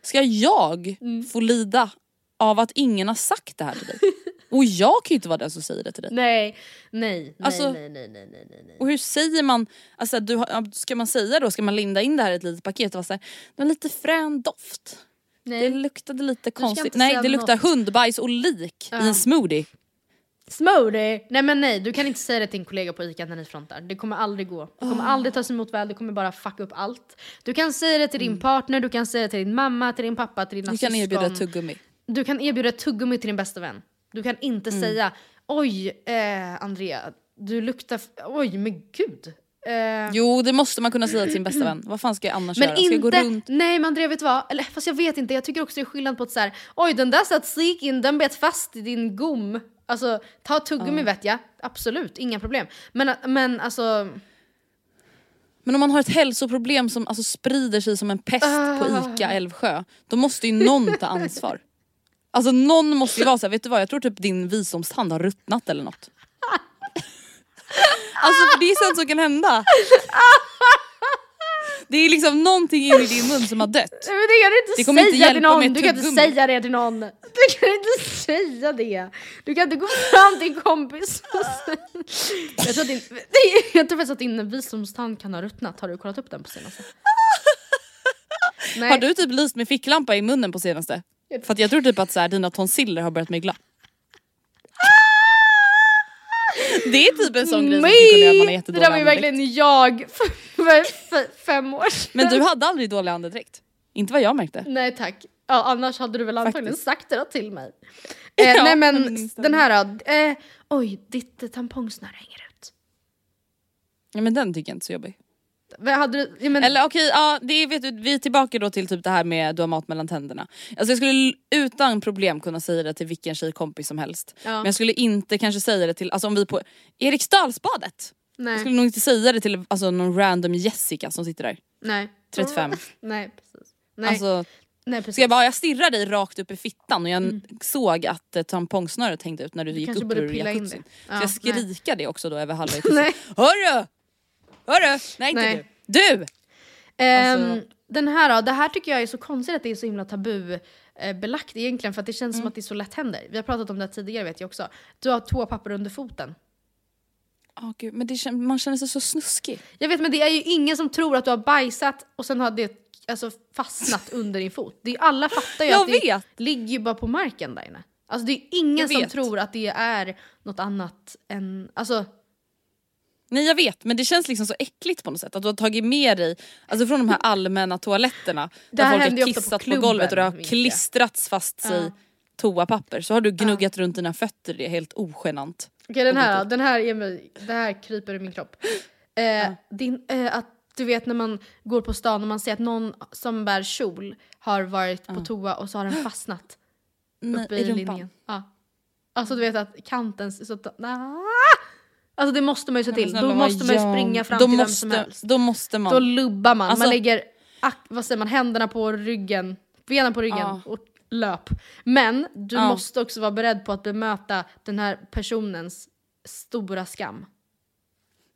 ska jag Mm. få lida av att ingen har sagt det här till dig. [laughs] och jag kan ju inte vara den som säger det till dig. Nej, nej, nej, Alltså- nej, nej, nej, nej, nej, nej. Och hur säger man, alltså du ska man säga då, ska man linda in det här i ett litet paket och vara såhär, det var lite frän doft. Nej. Det luktade lite konstigt. Nej det luktar något. hundbajs och lik i Ja. en smoothie. Smoothie! Nej men nej, du kan inte säga det till en kollega på ICA när ni frontar. Det kommer aldrig gå. Det kommer aldrig tas emot väl, det kommer bara fucka upp allt. Du kan säga det till din partner, du kan säga det till din mamma, till din pappa, till dina Du kan syskon. erbjuda tuggummi. Du kan erbjuda tuggummi till din bästa vän. Du kan inte Mm. säga oj, eh, Andrea, du luktar... Oj, men gud. Eh, Jo det måste man kunna säga till sin bästa vän. Vad fan ska jag annars men göra? Ska jag gå runt? nej men Andrea vet du vad? Eller fast jag vet inte, jag tycker också det är skillnad på att så här, oj den där satt sik in, den bet fast i din gom. Alltså ta tuggummi vet jag, absolut, inga problem. Men, men alltså... Men om man har ett hälsoproblem som alltså sprider sig som en pest på Ah. ICA Älvsjö, då måste ju någon ta ansvar. Alltså någon måste ju vara såhär, vet du vad jag tror typ din visdomstand har ruttnat eller något. [laughs] Alltså för det är sånt som kan hända. [laughs] Det är liksom någonting in i din mun som har dött. Men det kan du inte Det kommer inte säga till någon, du kan inte säga det till någon. Du kan inte säga det. Du kan inte gå fram till en kompis och säga... Jag tror, att din, jag tror faktiskt att din visdomstand kan ha ruttnat, har du kollat upp den på senaste? Nej. Har du typ lyst med ficklampa i munnen på senaste? För jag tror typ att så här, dina tonsiller har börjat mygla. Det är typ en sån grej som skulle kunna göra att man det jättedålig där var ju verkligen jag för, fem år sedan. Men du hade aldrig dålig andedräkt? Inte vad jag märkte. Nej tack. Ja, annars hade du väl antagligen Faktiskt. sagt det till mig. [laughs] Eh, Ja, nej men det. den här. Eh, oj, ditt tampongsnöre hänger ut. Ja men den tycker jag inte är så jobbig. Hade du, ja, men, Eller okej, ja, det vet du, vi är tillbaka då till typ det här med du har mat mellan tänderna. Alltså jag skulle utan problem kunna säga det till vilken tjejkompis som helst. Ja. Men jag skulle inte kanske säga det till, alltså om vi på Eriksdalsbadet. Jag nej, skulle nog inte säga det till alltså, någon random Jessica som sitter där. nej. 35. [laughs] Nej precis. Nej, Alltså, nej precis. ska jag bara, jag stirrar dig rakt upp i fittan och jag såg att eh, tampongsnöret hängde ut när du gick Mm. kanske upp ur jacuzzin. Ja, jag skrika det också då över halvvägs? [laughs] Nej. Hörru! Hörru! Nej inte Nej. du! Du! Ehm, Alltså- Den här då, det här tycker jag är så konstigt att det är så himla tabu eh, belagt egentligen för att det känns Mm. som att det är så lätt händer. Vi har pratat om det tidigare vet jag också. Du har toapapper under foten. Åh gud, men det, man känner sig så snuskig. Jag vet men det är ju ingen som tror att du har bajsat och sen har det alltså, fastnat under din fot. Det är, alla fattar ju Jag att det vet. ligger ju bara på marken där inne. Alltså det är ingen som tror att det är något annat än... Alltså, Nej jag vet men det känns liksom så äckligt på något sätt att du har tagit med dig, alltså från de här allmänna toaletterna där här folk har på kissat på, klubben, golvet och det har klistrats fast sig Ja. toapapper så har du gnuggat runt dina fötter, det är helt ogenant. Okej den Och här den här ger mig, det här kryper i min kropp. Eh, din, eh, att du vet när man går på stan och man ser att någon som bär kjol har varit på toa och så har den fastnat [gasps] Nej, uppe i i, rumpan. linningen. Ja. Alltså du vet att kanten, så att, nah. Alltså det måste man ju se till, då måste man ju springa fram till vem måste, som helst. Då måste man. Då lubbar man, Alltså- man lägger vad säger man, händerna på ryggen, benen på ryggen Ja. och löp. Men du Ja. måste också vara beredd på att bemöta den här personens stora skam.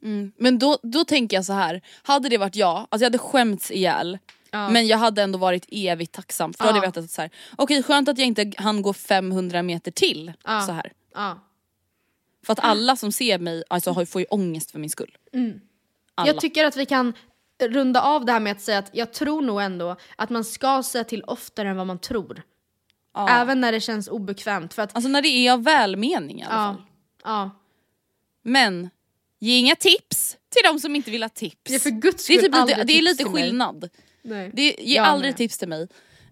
Mm. Men då, då tänker jag så här. hade det varit jag, alltså jag hade skämts ihjäl. Ja. Men jag hade ändå varit evigt tacksam för då hade jag Ja. vetat att så här, okej skönt att jag inte hann gå 500 meter till så här. Ja. För att alla som ser mig alltså, har- får ju ångest för min skull. Mm. Jag tycker att vi kan runda av det här med att säga att jag tror nog ändå att man ska säga till oftare än vad man tror. Ja. Även när det känns obekvämt. För att, Alltså när det är av välmening i alla fall. ja, ja. Men ge inga tips till de som inte vill ha tips. Ja, för guds det är, skull typ lite, det är lite skillnad. Nej. Det, ge Jag aldrig med. tips till mig.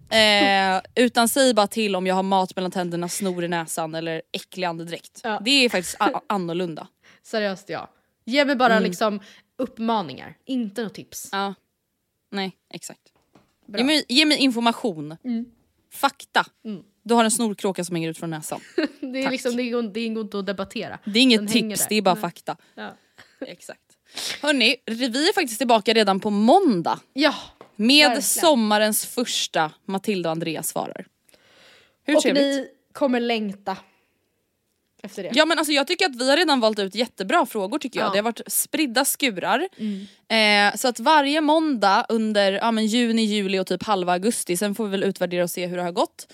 Eh, utan säg bara till om jag har mat mellan tänderna, snor i näsan eller äcklig andedräkt. Ja. Det är faktiskt annorlunda. Seriöst ja. Ge mig bara Mm. liksom uppmaningar, inte något tips. Ja. Nej, exakt. Bra. Ge mig, ge mig information. Mm. Fakta. Du har en snorkråka som hänger ut från näsan. [laughs] Det, är Tack. liksom, det, ingår, det inte att debattera. Det är inget Den tips, det är bara Nej. fakta. Ja. Exakt. Hörni, vi är faktiskt tillbaka redan på måndag. ja. Med Verkligen. sommarens första Matilda och Andreas svarar. Hur Och trevligt? ni kommer längta efter det. Ja men alltså jag tycker att vi har redan valt ut jättebra frågor tycker jag. Ja. Det har varit spridda skurar. Eh, så att varje måndag under ja, men juni, juli och typ halva augusti, sen får vi väl utvärdera och se hur det har gått.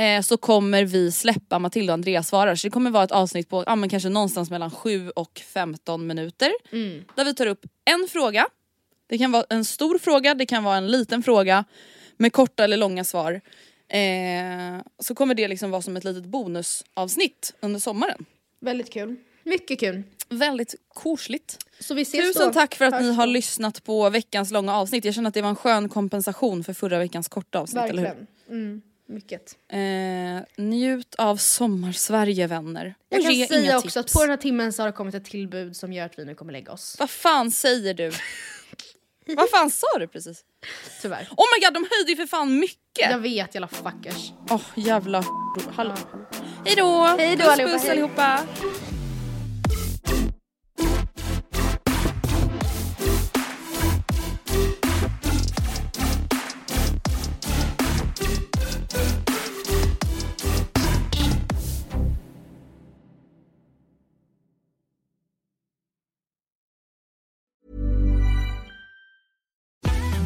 Eh, så kommer vi släppa Matilda och Andreas svarar. Så det kommer vara ett avsnitt på ja, men kanske någonstans mellan 7 och 15 minuter. Mm. Där vi tar upp en fråga. Det kan vara en stor fråga, det kan vara en liten fråga med korta eller långa svar. Eh, så kommer det liksom vara som ett litet bonusavsnitt under sommaren. Väldigt kul. Mycket kul. Väldigt korsligt. Så vi ses Tusen då. tack för att Hörs ni har då. lyssnat på veckans långa avsnitt. Jag känner att det var en skön kompensation för förra veckans korta avsnitt, eller hur? Verkligen. Mm, mycket. Eh, njut av sommarsverige vänner. Jag kan säga också tips. att på den här timmen så har det kommit ett tillbud som gör att vi nu kommer lägga oss. Vad fan säger du? [laughs] Vad fan sa du precis? Tyvärr. Oh my god, de höjde ju för fan mycket! Jag vet jävla fuckers. Åh jävla Då, hallå. Hej då! Hej då Puss, allihopa, puss hej. allihopa!